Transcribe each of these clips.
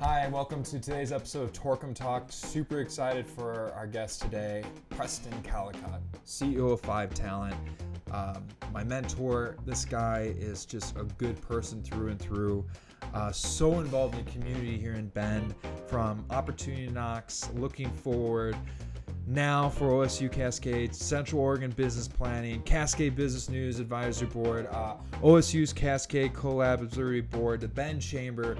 Hi, and welcome to today's episode of Torquem Talk. Super excited for our guest today, Preston Callicott, CEO of Five Talent. Um, my mentor, this guy is just a good person through and through. Uh, so involved in the community here in Bend, from opportunity knocks, looking forward, now for OSU Cascade, Central Oregon Business Planning, Cascade Business News Advisory Board, uh, OSU's Cascade Collab Advisory Board, the Bend Chamber,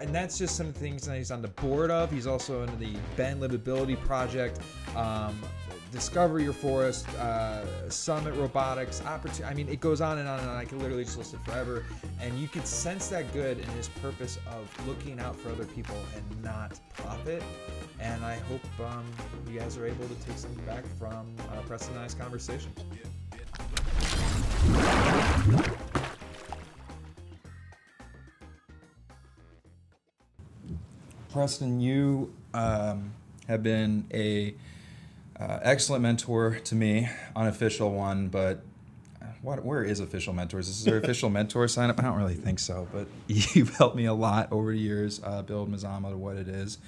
and that's just some things that he's on the board of. He's also in the Bend Livability Project, um, Discover Your Forest, uh, Summit Robotics, Opportunity. I mean, it goes on and on and on. I could literally just list it forever. And you can sense that good in his purpose of looking out for other people and not profit. And I hope um, you guys are able to take something back from uh, and I's conversation. Preston, you um, have been a uh, excellent mentor to me, unofficial one, but uh, what? Where is official mentors? Is there official mentor sign up? I don't really think so, but you've helped me a lot over the years uh, build Mazama to what it is,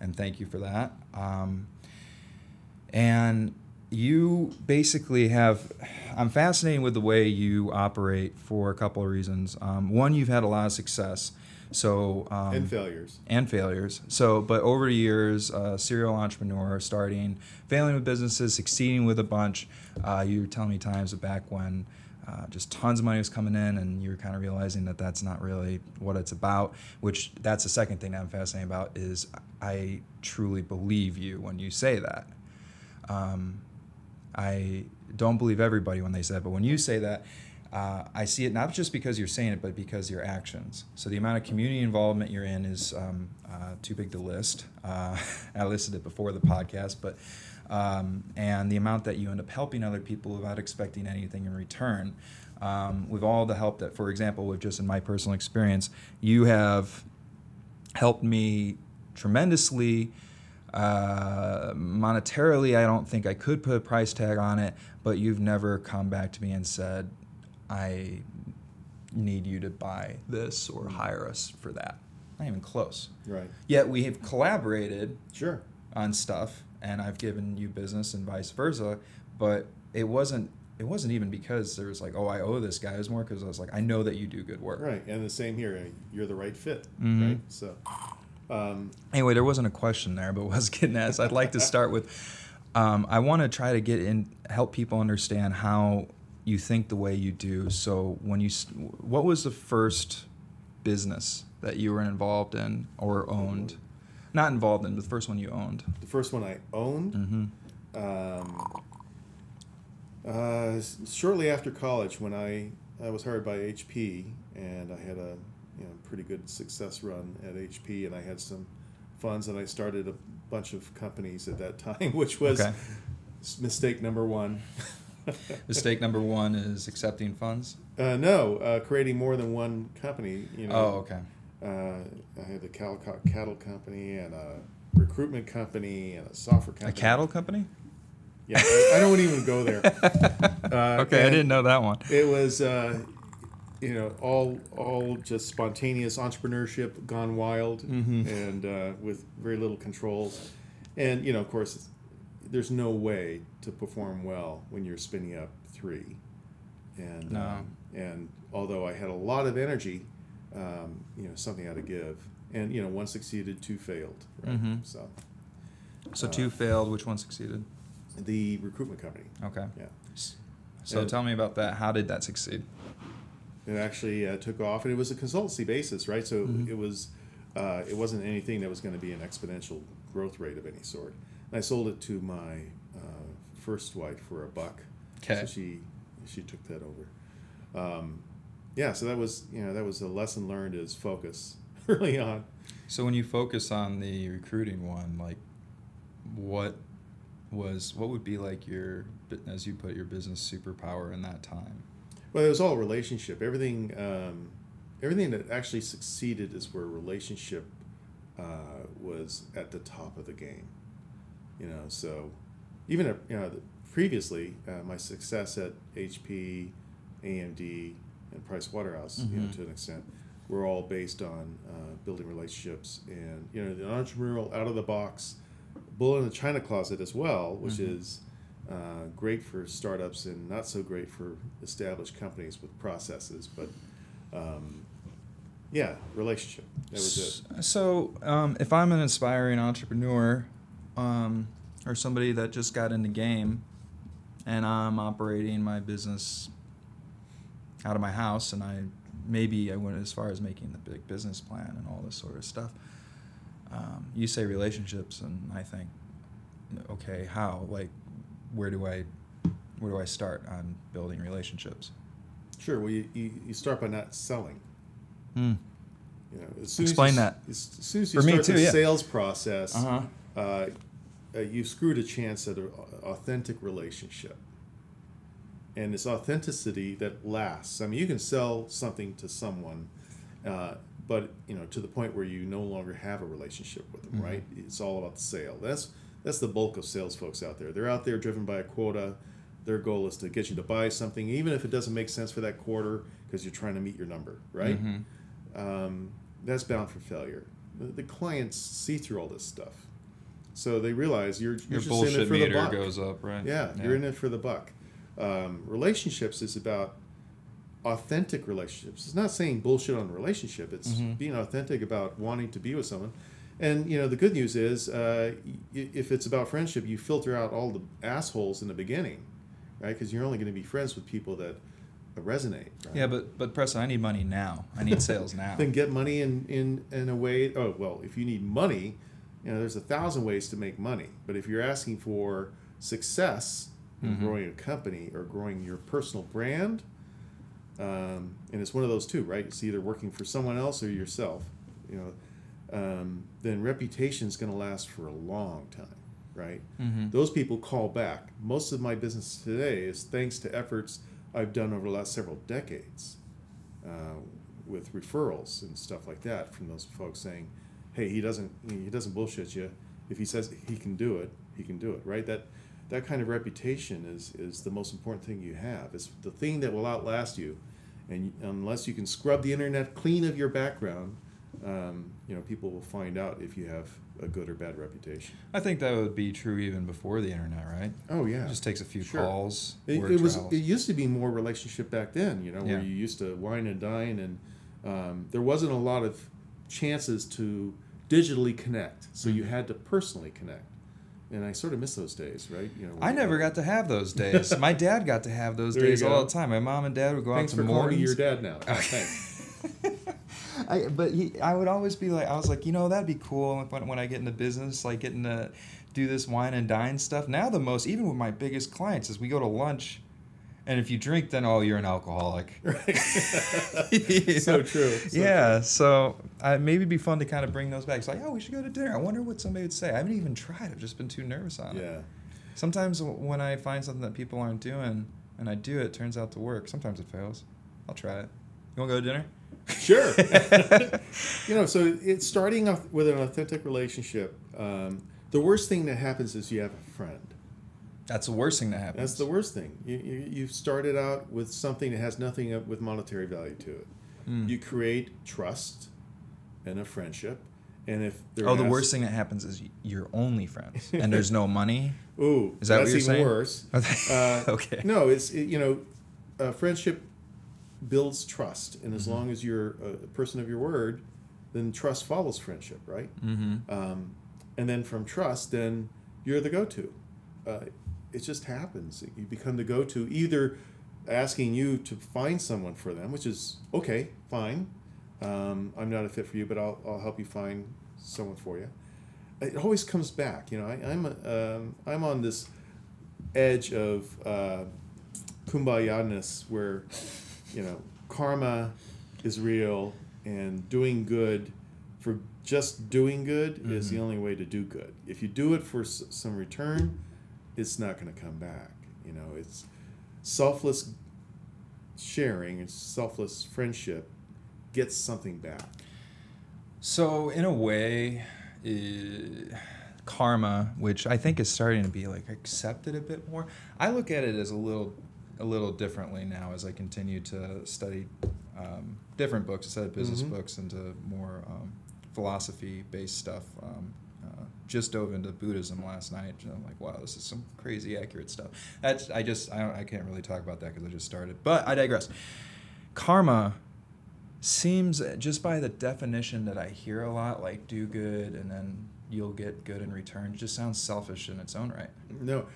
and thank you for that. Um, and you basically have i'm fascinated with the way you operate for a couple of reasons um, one you've had a lot of success so um, and failures. And failures. So but over the years uh, serial entrepreneur starting failing with businesses succeeding with a bunch uh, you were telling me times back when uh, just tons of money was coming in and you were kind of realizing that that's not really what it's about which that's the second thing that i'm fascinated about is i truly believe you when you say that. Um, I don't believe everybody when they say it, but when you say that, uh, I see it not just because you're saying it, but because your actions. So the amount of community involvement you're in is um, uh, too big to list. Uh, I listed it before the podcast, but um, and the amount that you end up helping other people without expecting anything in return. Um, with all the help that, for example, with just in my personal experience, you have helped me tremendously uh, monetarily, I don't think I could put a price tag on it, but you've never come back to me and said, I need you to buy this or hire us for that. Not even close. right Yet we have collaborated sure on stuff, and I've given you business and vice versa, but it wasn't. It wasn't even because there was like, oh, I owe this guy. It was more because I was like, I know that you do good work. right and the same here you're the right fit Mhm. right so um, Anyway, there wasn't a question there, but was getting asked. I'd like to start with. Um, I want to try to get in, help people understand how you think the way you do. So, when you, what was the first business that you were involved in or owned? Not involved in, but the first one you owned. the first one i owned Mm-hmm. um, uh, shortly after college when i i was hired by hp and i had a you know pretty good success run at hp and i had some funds and i started a bunch of companies at that time which was Okay. mistake number one Mistake number one is accepting funds. Uh, no, uh, creating more than one company. You know, Oh, okay. Uh, I had the Callicott Cattle Company and a recruitment company and a software company. A cattle company? Yeah, I, I don't even go there. Uh, okay, I didn't know that one. It was, uh, you know, all all just spontaneous entrepreneurship gone wild, Mhm. and uh, with very little controls. And you know, of course, there's no way to perform well when you're spinning up three. And No. um, and although I had a lot of energy, um, you know, something had to give. And you know, one succeeded, two failed. Right? Mhm. So So two failed. Which one succeeded? the recruitment company, Okay. yeah. So And- tell me about that. How did that succeed? it actually uh, took off, and it was a consultancy basis, right? So Mhm. it was, uh, it wasn't anything that was going to be an exponential growth rate of any sort. I sold it to my uh, first wife for a buck. Okay. So she she took that over. Um, yeah, so that was you know that was a lesson learned is focus early on. So when you focus on the recruiting one, like what was what would be like your as you put your business superpower in that time? Well, it was all relationship. Everything, um, everything that actually succeeded is where relationship uh, was at the top of the game. You know, so even at, you know previously, uh, my success at HP, AMD, and Price Waterhouse, you know, Mhm. to an extent, were all based on uh, building relationships and you know the entrepreneurial out of the box bull in the china closet as well, which Mhm. is uh, great for startups and not so great for established companies with processes. But um, yeah, relationship. That was it. So, um, if I'm an aspiring entrepreneur, um, or somebody that just got in the game, and I'm operating my business out of my house, and I maybe I went as far as making the big business plan and all this sort of stuff. Um, you say relationships, and I think, okay, how? Like, where do I, where do I start on building relationships? Sure. Well, you, you, you start by not selling. Hmm. You know, Explain as you, that. As, as soon as you For me start too, the yeah. sales process, Uh-huh. Uh, uh, you've screwed a chance at an authentic relationship. And it's authenticity that lasts. I mean, you can sell something to someone, uh, but you know, to the point where you no longer have a relationship with them, Mhm. right? It's all about the sale. That's that's the bulk of sales folks out there. They're out there driven by a quota. Their goal is to get you to buy something, even if it doesn't make sense for that quarter, because you're trying to meet your number, right? Mhm. um, that's bound for failure. The, the clients see through all this stuff, so they realize you're, you're Your just in it bullshit for the meter buck. goes up, right? Yeah, you're in it for the buck. Um, relationships is about authentic relationships. It's not saying bullshit on a relationship. It's Mhm. being authentic about wanting to be with someone. And you know the good news is, uh, if it's about friendship, you filter out all the assholes in the beginning, right? Because you're only going to be friends with people that resonate. Right? Yeah, but but Preston, I need money now. I need sales now. then get money in, in, in a way. Oh, well, if you need money, you know, there's a thousand ways to make money. But if you're asking for success in Mhm. growing a company or growing your personal brand, um, and it's one of those two, right? It's either working for someone else or yourself, you know, um, then reputation is going to last for a long time, right? Mhm. Those people call back. Most of my business today is thanks to efforts I've done over the last several decades uh, with referrals and stuff like that from those folks saying, "Hey, he doesn't he doesn't bullshit you. If he says he can do it, he can do it." Right? That that kind of reputation is is the most important thing you have. It's the thing that will outlast you, and unless you can scrub the internet clean of your background, um, you know people will find out if you have a good or bad reputation. I think that would be true even before the internet, right? Oh yeah, It just takes a few Sure. calls. It, it was. It used to be more relationship back then, you know, where you used to wine and dine, and um, there wasn't a lot of chances to digitally connect. So you Mhm. had to personally connect, and I sort of miss those days, right? You know, I never got to have those days. My dad got to have those There days all the time. My mom and dad would go Thanks out for to calling me Morton's. your dad now. Oh. I, but he, I would always be like, I was like, you know, that'd be cool when, when I get into business, like getting to do this wine and dine stuff. Now the most, even with my biggest clients, is we go to lunch, and if you drink, then oh, you're an alcoholic. Right. So true. so yeah, so uh, maybe it'd be fun to kind of bring those back. It's like, oh, we should go to dinner. I wonder what somebody would say. I haven't even tried. I've just been too nervous on true. it. Yeah. Sometimes when I find something that people aren't doing and I do it, it turns out to work. Sometimes it fails. I'll try it. You want to go to dinner? Sure. you know, so it's starting off with an authentic relationship. Um, the worst thing that happens is you have a friend. That's the worst thing that happens. That's the worst thing. You, you, you started out with something that has nothing with monetary value to it. Mm. You create trust and a friendship. And if there Oh, the worst thing that happens is you're only friends and there's no money. Ooh, Is that what you're even saying? worse. Uh, okay. No, it's it, you know, uh, friendship builds trust, and as Mhm. long as you're a person of your word, then trust follows friendship, right? Mm-hmm. Um, and then from trust, then you're the go-to. Uh, it just happens. You become the go-to, either asking you to find someone for them, which is okay, fine. Um, I'm not a fit for you, but I'll, I'll help you find someone for you. It always comes back. You know, I, I'm a, um, I'm on this edge of uh, kumbaya-ness where, you know, karma is real and doing good for just doing good is the only way to do good. If you do it for s- some return, it's not going to come back. You know, it's selfless sharing, it's selfless friendship gets something back. So in a way, uh, karma, which I think is starting to be like accepted a bit more, I look at it as a little, a little differently now as I continue to study um, different books instead of business Mhm. books into more um, philosophy based stuff. Um, just dove into Buddhism last night. and I'm like, wow, this is some crazy accurate stuff. That's I just I, don't, I can't really talk about that because I just started. But I digress. Karma seems just by the definition that I hear a lot, like do good and then you'll get good in return. Just sounds selfish in its own right. No.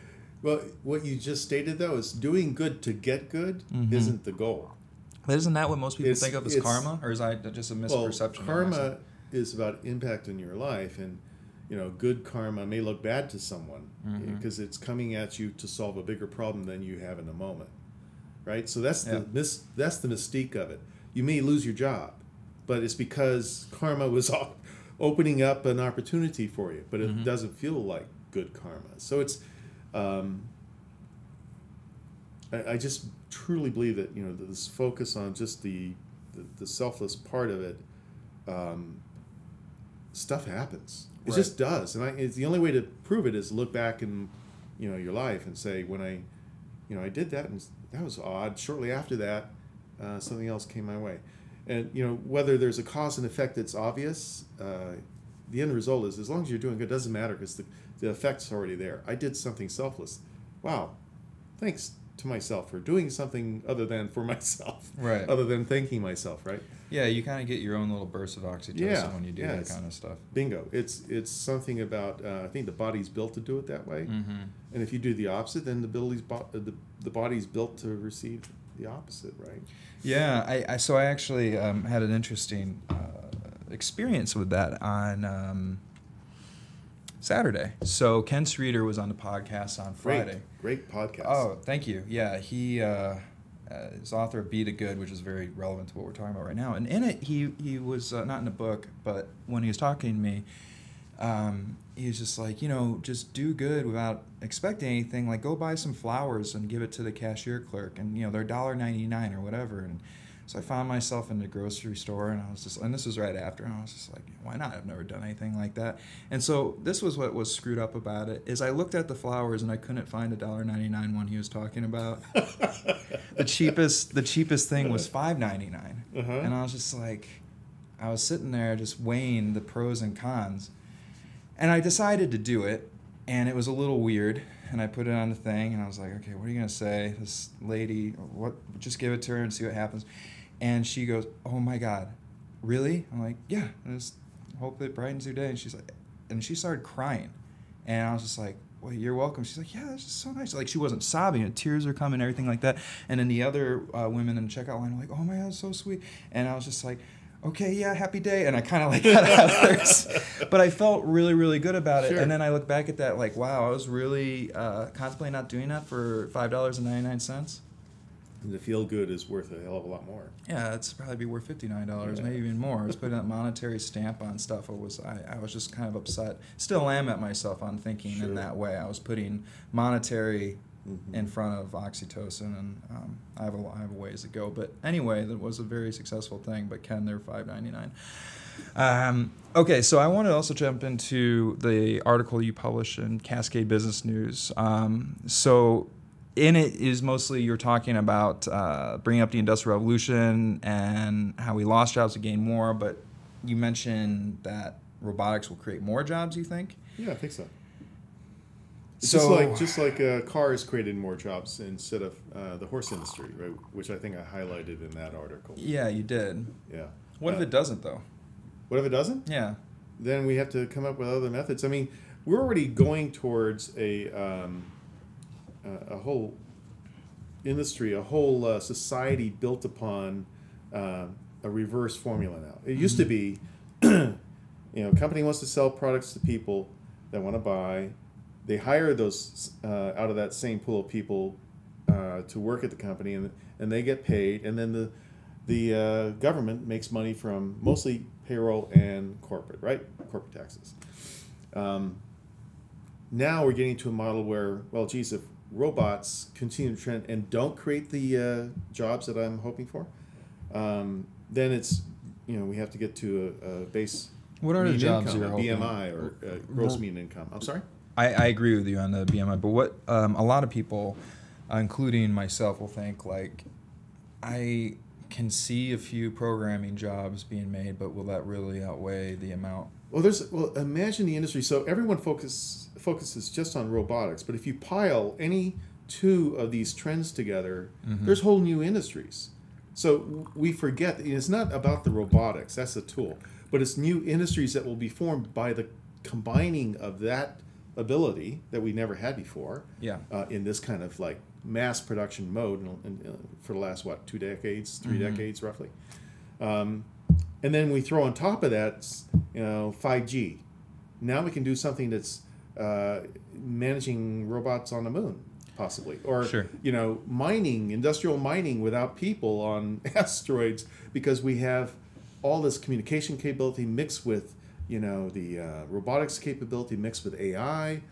Well, what you just stated though is doing good to get good Mhm. isn't the goal. But isn't that what most people It's- think of as karma, or is that just a misperception? Well, karma is about impact in your life, and you know, good karma may look bad to someone Mhm. because it's coming at you to solve a bigger problem than you have in the moment, right? So that's Yeah. the mis- that's the mystique of it. You may lose your job, but it's because karma was opening up an opportunity for you, but it Mhm. doesn't feel like good karma. So it's. Um, I, I just truly believe that you know this focus on just the the, the selfless part of it, um, stuff happens. It Right. just does, and I, it's the only way to prove it is look back in, you know, your life and say when I, you know, I did that and that was odd. Shortly after that, uh, something else came my way, and you know whether there's a cause and effect that's obvious. Uh, the end result is as long as you're doing good, it doesn't matter because the, the effect's already there. I did something selfless. Wow, thanks to myself for doing something other than for myself, Right. Other than thanking myself, right? Yeah, you kind of get your own little burst of oxytocin Yeah, when you do yeah, that kind of stuff. Bingo. It's it's something about uh, I think the body's built to do it that way, Mm-hmm. and if you do the opposite, then the body's bo- uh, the the body's built to receive the opposite, right? Yeah, I, I so I actually um, had an interesting uh, experience with that on um, Saturday. So Ken Streeter was on the podcast on Friday. Great, great podcast. Oh, thank you. Yeah, he uh, uh, is author of Be the Good, which is very relevant to what we're talking about right now. And in it, he he was uh, not in the book, but when he was talking to me, um, he was just like, you know, just do good without expecting anything. Like, go buy some flowers and give it to the cashier clerk, and you know, they're $1.99 or whatever. And so I found myself in the grocery store, and I was just, and this was right after, and I was just like, why not? I've never done anything like that. And so this was what was screwed up about it is I looked at the flowers and I couldn't find a $1.99 one he was talking about. the cheapest, the cheapest thing was $5.99, Uh-huh. and I was just like, I was sitting there just weighing the pros and cons, and I decided to do it, and it was a little weird. And I put it on the thing, and I was like, okay, what are you gonna say? This lady, what? Just give it to her and see what happens. And she goes, oh my god, really? I'm like, yeah. I just hope it brightens your day. And she's like, and she started crying, and I was just like, well, you're welcome. She's like, yeah, that's just so nice. Like she wasn't sobbing, and tears are coming, everything like that. And then the other uh, women in the checkout line were like, oh my god, so sweet. And I was just like. Okay, yeah, happy day, and I kind of like got out but I felt really, really good about it. Sure. And then I look back at that, like, wow, I was really uh, contemplating not doing that for five dollars and ninety nine cents. The feel good is worth a hell of a lot more. Yeah, it's probably be worth fifty nine dollars, Yeah. maybe even more. I was putting that monetary stamp on stuff. I was I, I was just kind of upset. Still am at myself on thinking Sure. in that way. I was putting monetary Mhm. in front of oxytocin, and um, I have a I have a ways to go. But anyway, that was a very successful thing. But Ken, they're five ninety nine. Um, okay, so I want to also jump into the article you published in Cascade Business News. Um, so in it is mostly you're talking about uh, bringing up the industrial revolution and how we lost jobs to gain more, but you mentioned that robotics will create more jobs. You think? Yeah, I think so. It's So- just like just like uh, cars created more jobs instead of uh, the horse industry, right? Which I think I highlighted in that article. Yeah, you did. Yeah. What if Uh, it doesn't though? What if it doesn't? Yeah. Then we have to come up with other methods. I mean, we're already going towards a um, a, a whole industry, a whole uh, society built upon uh, a reverse formula now. It used to be, you know, a company wants to sell products to people that want to buy. They hire those uh, out of that same pool of people uh, to work at the company, and and they get paid, and then the the uh, government makes money from mostly payroll and corporate, right? Corporate taxes. Um, now we're getting to a model where, well, geez, if robots continue to trend and don't create the uh, jobs that I'm hoping for, um, then it's, you know, we have to get to a, a base. What are the jobs income, hoping? BMI or uh, gross mean income. I'm sorry. I, I agree with you on the BMI, but what um, a lot of people, including myself, will think like, I can see a few programming jobs being made, but will that really outweigh the amount? Well, there's well, imagine the industry. So everyone focus focuses just on robotics, but if you pile any two of these trends together, there's whole new industries. So we forget that it's not about the robotics. That's the tool, but it's new industries that will be formed by the combining of that ability that we never had before. Yeah. Uh, in this kind of like mass production mode, in, in, uh, for the last what two decades, 3 decades roughly. Um, and then we throw on top of that, you know, 5G. Now we can do something that's uh, managing robots on the moon, possibly, or Sure. you know, mining, industrial mining without people on asteroids, because we have all this communication capability mixed with, you know, the uh, robotics capability mixed with AI.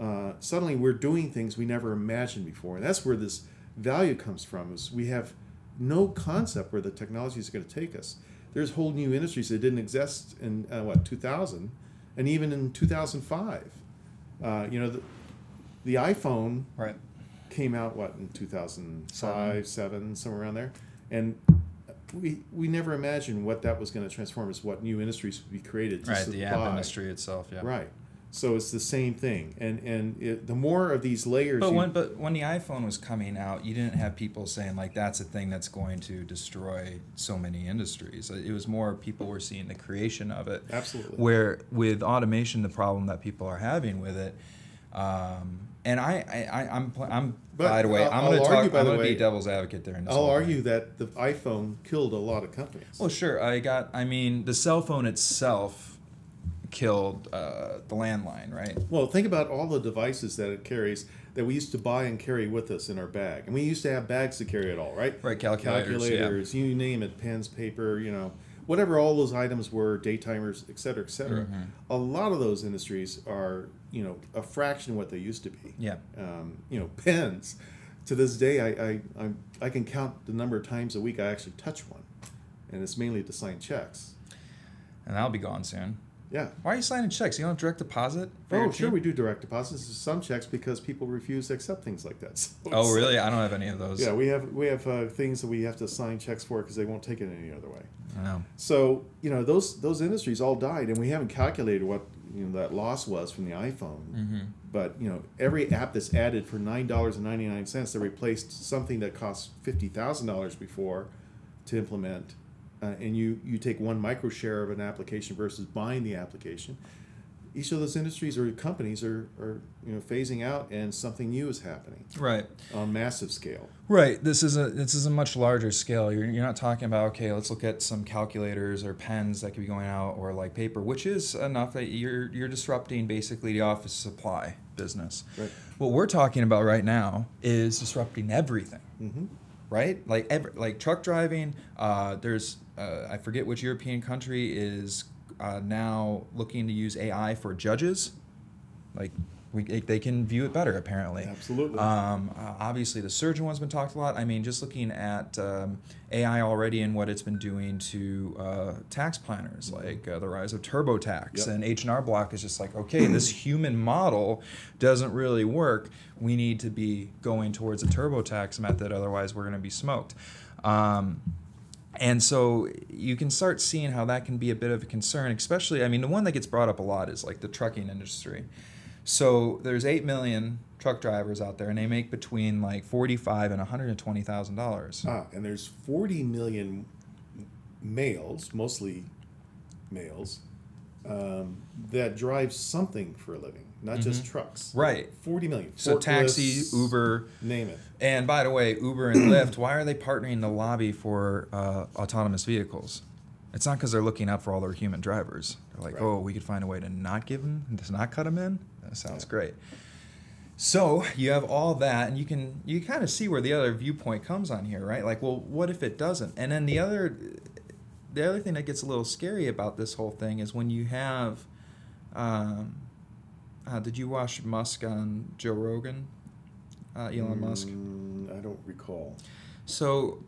Uh, suddenly, we're doing things we never imagined before, and that's where this value comes from. Is we have no concept where the technology is going to take us. There's whole new industries that didn't exist in uh, what 2000, and even in 2005. Uh, you know, the, the iPhone Right. came out what in 2005, seven, somewhere around there, and we we never imagined what that was going to transform as what new industries would be created. To Right. The app industry itself. Yeah. Right. So it's the same thing, and and it, the more of these layers. But when but when the iPhone was coming out, you didn't have people saying like that's a thing that's going to destroy so many industries. It was more people were seeing the creation of it. Absolutely. Where with automation, the problem that people are having with it, um, and I, I, I I'm I'm But by the way I'm going to talk. I'm going to be devil's advocate there. In this I'll argue that the iPhone killed a lot of companies. Well, sure. I got. I mean, the cell phone itself killed uh, the landline, right? Well, think about all the devices that it carries that we used to buy and carry with us in our bag, and we used to have bags to carry it all, right? Right, calculators, yeah. you name it, pens, paper, you know, whatever all those items were, day timers, et cetera, et cetera. Mm-hmm. A lot of those industries are, you know, a fraction of what they used to be. Yeah. Um, you know, pens. To this day, I, I, I'm, I can count the number of times a week I actually touch one, and it's mainly to sign checks. And that'll be gone soon. Yeah. Why are you signing checks? You don't have direct deposit? for Oh, sure, we do direct deposits. Some checks because people refuse to accept things like that. So Oh, really? I don't have any of those. Yeah, we have we have uh, things that we have to sign checks for because they won't take it any other way. I know. So you know those those industries all died, and we haven't calculated what you know that loss was from the iPhone. Mm-hmm. But you know every app that's added for nine dollars and ninety nine cents that replaced something that cost fifty thousand dollars before to implement, uh, and you you take one micro share of an application versus buying the application. Each of those industries or companies are, are you know phasing out, and something new is happening Right. on massive scale. Right. This is a this is a much larger scale. You're, you're not talking about okay, let's look at some calculators or pens that could be going out or like paper, which is enough that you're you're disrupting basically the office supply business. Right. What we're talking about right now is disrupting everything. Mm-hmm. Right? Like every, like truck driving. Uh, there's uh, I forget which European country is uh, now looking to use AI for judges. Like we, they can view it better apparently. Absolutely. Um, uh, obviously, the surgeon one's been talked a lot. I mean, just looking at um, AI already and what it's been doing to uh, tax planners, like uh, the rise of TurboTax Yep. and H and R Block is just like, okay, this human model doesn't really work. We need to be going towards a TurboTax method, otherwise we're going to be smoked. Um, and so you can start seeing how that can be a bit of a concern, especially, I mean, the one that gets brought up a lot is like the trucking industry. So there's 8 million truck drivers out there and they make between like 45 and $120,000. Ah, and there's 40 million males, mostly males, um, that drive something for a living, not just trucks. Mm-hmm. Right. 40 million. So taxi, Uber, Name it. and by the way, Uber and Lyft, why are they partnering the lobby for uh, autonomous vehicles? It's not because they're looking out for all their human drivers. They're like, Right. oh, we could find a way to not give them, to not cut them in. That sounds great. So you have all that, and you can you kind of see where the other viewpoint comes on here, right? Like, well, what if it doesn't? And then the other, the other thing that gets a little scary about this whole thing is when you have, um, uh, did you watch Musk on Joe Rogan? Uh, Elon Musk. Mm, I don't recall. So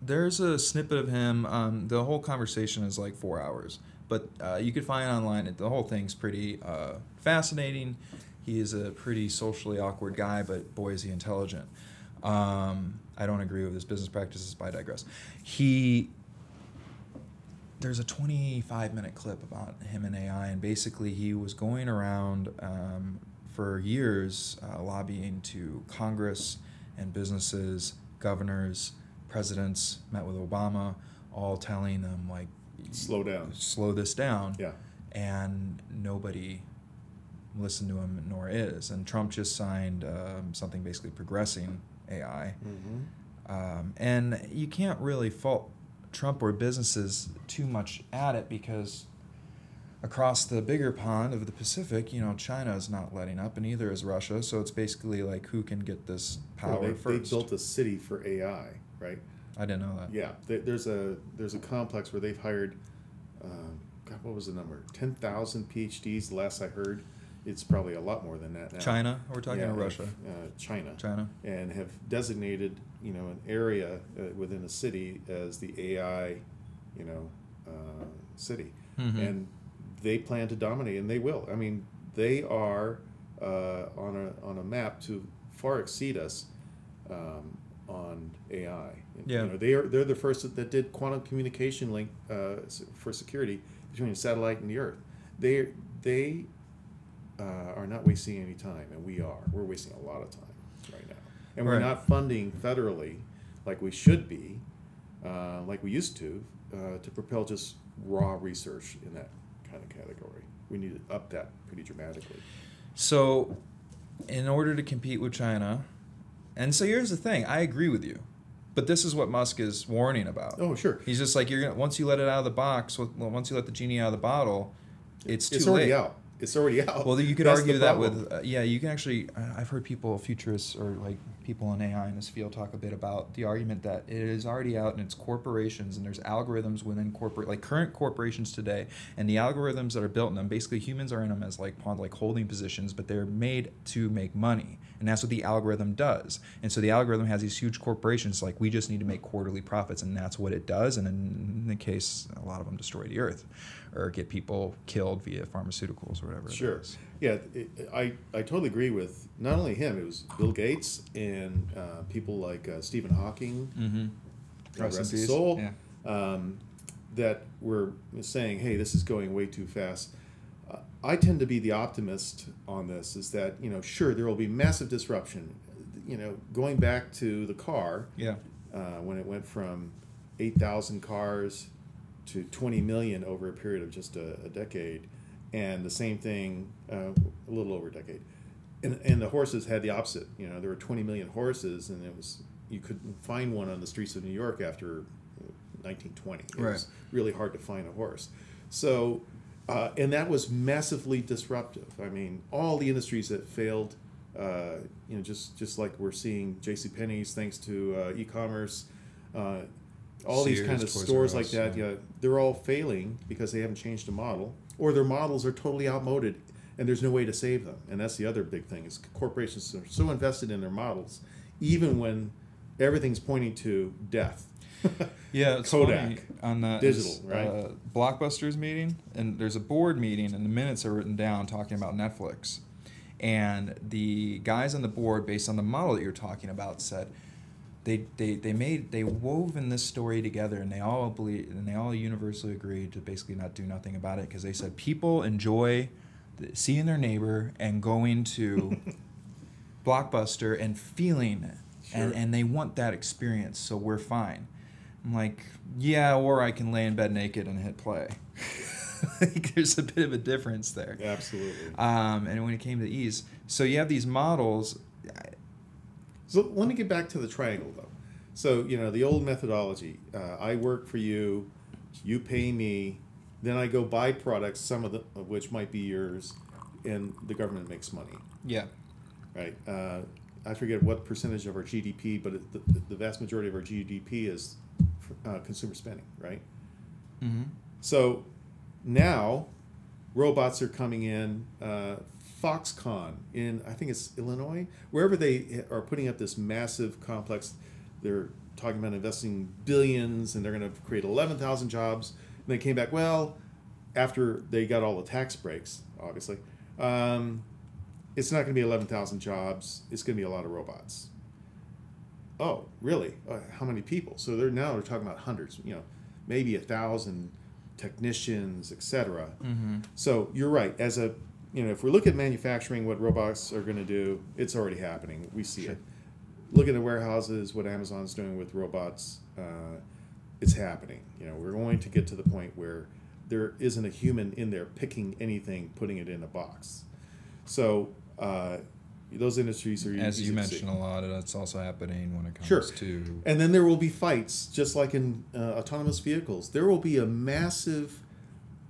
there's a snippet of him. Um, the whole conversation is like four hours, but uh, you could find online. The whole thing's pretty uh, fascinating. He is a pretty socially awkward guy, but boy is he intelligent. Um, I don't agree with his business practices, but I digress. He there's a 25 minute clip about him and AI, and basically he was going around um, for years uh, lobbying to Congress and businesses, governors, presidents, met with Obama, all telling them like Slow down. slow this down Yeah. and nobody listened to him nor is and trump just signed um, something basically progressing ai Mm-hmm. um, and you can't really fault trump or businesses too much at it because across the bigger pond of the pacific you know china is not letting up and neither is russia so it's basically like who can get this power they, first they built a city for AI, right? I didn't know that Yeah, there- there's a there's a complex where they've hired, um, God, what was the number? Ten thousand PhDs. Last I heard, it's probably a lot more than that now. china we're talking Yeah, about russia Uh, China. china and have designated you know an area uh, within a city as the AI, you know, uh, city, Mhm. and they plan to dominate, and they will. I mean, they are uh, on a on a map to far exceed us um, on AI. Yeah. You know, they are they're the first that did quantum communication link uh, for security between the satellite and the Earth. They they uh, are not wasting any time, and we are. We're wasting a lot of time right now, and we're not funding federally like we should be, uh, like we used to, uh, to propel just raw research in that kind of category. We need to up that pretty dramatically. So, in order to compete with China, and so here's the thing: I agree with you, but this is what Musk is warning about. Oh, sure. He's just like you're gonna once you let it out of the box, once you let the genie out of the bottle, it's too it's already late. out. It's already out. Well, you could That's argue that with uh, yeah, you can actually. Uh, I've heard people, futurists or like people in AI in this field, talk a bit about the argument that it is already out and it's corporations and there's algorithms within corporate, like current corporations today, and the algorithms that are built in them. Basically, humans are in them as like like holding positions, but they're made to make money, and that's what the algorithm does. And so the algorithm has these huge corporations like we just need to make quarterly profits, and that's what it does. And in the case, a lot of them destroy the earth, or get people killed via pharmaceuticals or whatever. Sure. Yeah, it, I, I totally agree with not only him, it was Bill Gates and uh, people like uh, Stephen Hawking, Mm-hmm. Rest his soul, um, that were saying, hey, this is going way too fast. I tend to be the optimist on this, is that, you know, sure, there will be massive disruption. You know, going back to the car, Yeah. uh, when it went from 8,000 cars to 20 million over a period of just a, a decade, and the same thing uh, a little over a decade. And, and the horses had the opposite. You know, there were 20 million horses, and it was you couldn't find one on the streets of New York after 1920. It Right. was really hard to find a horse. So, uh, and that was massively disruptive. I mean, all the industries that failed, uh, you know, just just like we're seeing J.C. Penney's thanks to uh, e-commerce, uh, all these kind of stores like that. yeah. Yeah, they're all failing because they haven't changed the model, or their models are totally outmoded, and there's no way to save them. And that's the other big thing is corporations are so invested in their models, even when everything's pointing to death. Yeah, it's Kodak. funny on the Digital, it's, right? Uh, Blockbusters meeting, and there's a board meeting, and the minutes are written down talking about Netflix, and the guys on the board, based on the model that you're talking about, said they they, they made they wove in this story together, and they all believe and they all universally agreed to basically not do nothing about it because they said people enjoy the, seeing their neighbor and going to Blockbuster and feeling it. And, Sure. and they want that experience, so we're fine. I'm like, yeah, or I can lay in bed naked and hit play. like, there's a bit of a difference there. Absolutely. Um, and when it came to ease, so you have these models. So let me get back to the triangle, though. So you know the old methodology: uh, I work for you, you pay me, then I go buy products, some of, the, of which might be yours, and the government makes money, Yeah. right? Uh, I forget what percentage of our GDP, but it, the, the vast majority of our GDP is uh, consumer spending, right? Mm-hmm. So now robots are coming in. Uh, Foxconn in I think it's Illinois, wherever they are putting up this massive complex. They're talking about investing billions, and they're going to create eleven thousand jobs. And they came back well after they got all the tax breaks, obviously. Um, it's not going to be eleven thousand jobs. It's going to be a lot of robots. Oh, really? Uh, how many people? So they're now they're talking about hundreds. You know, maybe a thousand technicians, etc. Mm-hmm. So you're right. As a you know, if we look at manufacturing, what robots are going to do, it's already happening. We see Sure. it. Look at the warehouses, what Amazon's doing with robots. Uh, it's happening. You know, we're going to get to the point where there isn't a human in there picking anything, putting it in a box. So uh, those industries are As you mentioned a lot, that's also happening when it comes Sure. to And then there will be fights, just like in uh, autonomous vehicles. There will be a massive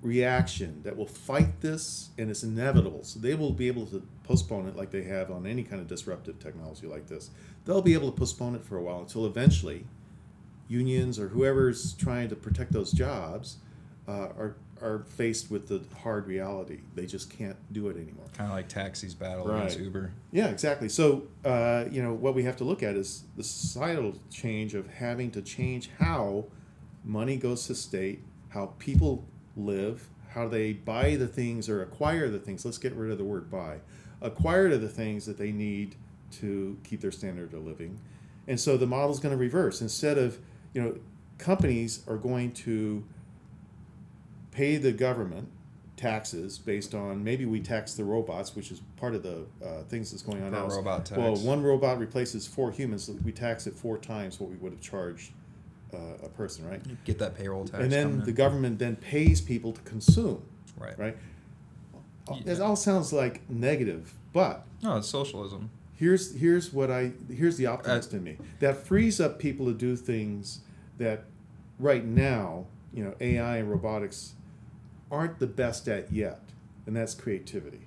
reaction that will fight this, and it's inevitable. So they will be able to postpone it like they have on any kind of disruptive technology like this. They'll be able to postpone it for a while until eventually unions or whoever's trying to protect those jobs uh, are, are faced with the hard reality. They just can't do it anymore. kind of like taxis battle Right. against Uber. Yeah, exactly. So, uh, you know, what we have to look at is the societal change of having to change how money goes to state, how people live, how they buy the things or acquire the things. Let's get rid of the word buy. Acquire the things that they need to keep their standard of living. And so the model is going to reverse. Instead of, you know, companies are going to pay the government taxes based on maybe we tax the robots, which is part of the uh, things that's going on Per now. robot tax. Well, one robot replaces four humans. So we tax it four times what we would have charged uh, a person, right? Get that payroll tax. and then the in. government then pays people to consume, right. right? Yeah. It all sounds like negative, but No, it's socialism. here's here's what I here's the optimist in me that frees up people to do things that right now you know AI and robotics aren't the best at yet, and that's creativity.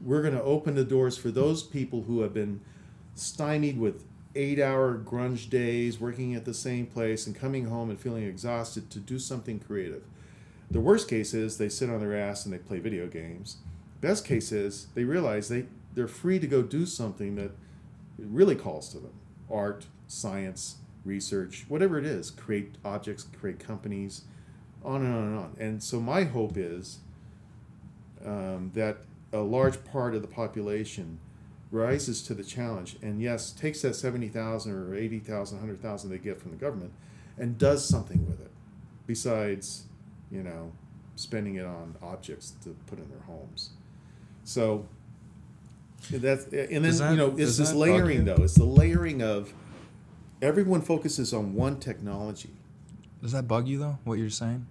We're going to open the doors for those people who have been stymied with eight-hour grunge days, working at the same place, and coming home and feeling exhausted to do something creative. The worst case is they sit on their ass and they play video games. Best case is they realize they, they're free to go do something that really calls to them art, science, research, whatever it is, create objects, create companies, on and on and on. And so my hope is um, that a large part of the population rises to the challenge and yes, takes that 70,000 or 80,000, 100,000 they get from the government and does something with it besides, you know, spending it on objects to put in their homes. So that's and then that- you know it's this layering though. It's the layering of everyone focuses on one technology. Does that bug you though? What you're saying?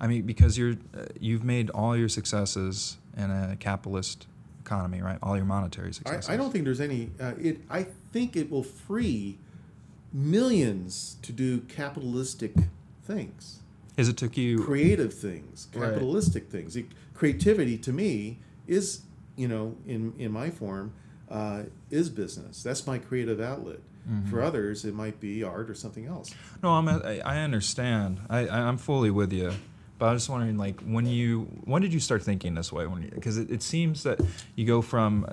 I mean, because you're uh, you've made all your successes in a capitalist economy, right? All your monetary successes. I, I don't think there's any. Uh, it. I think it will free millions to do capitalistic things, Is it took you? creative things, Right. capitalistic things. It, creativity to me is, you know, in in my form, uh, is business. That's my creative outlet. Mm-hmm. For others, it might be art or something else. No, I'm. I, I understand. I, I'm fully with you, but I was just wondering, like, when you when did you start thinking this way? When because it, it seems that you go from,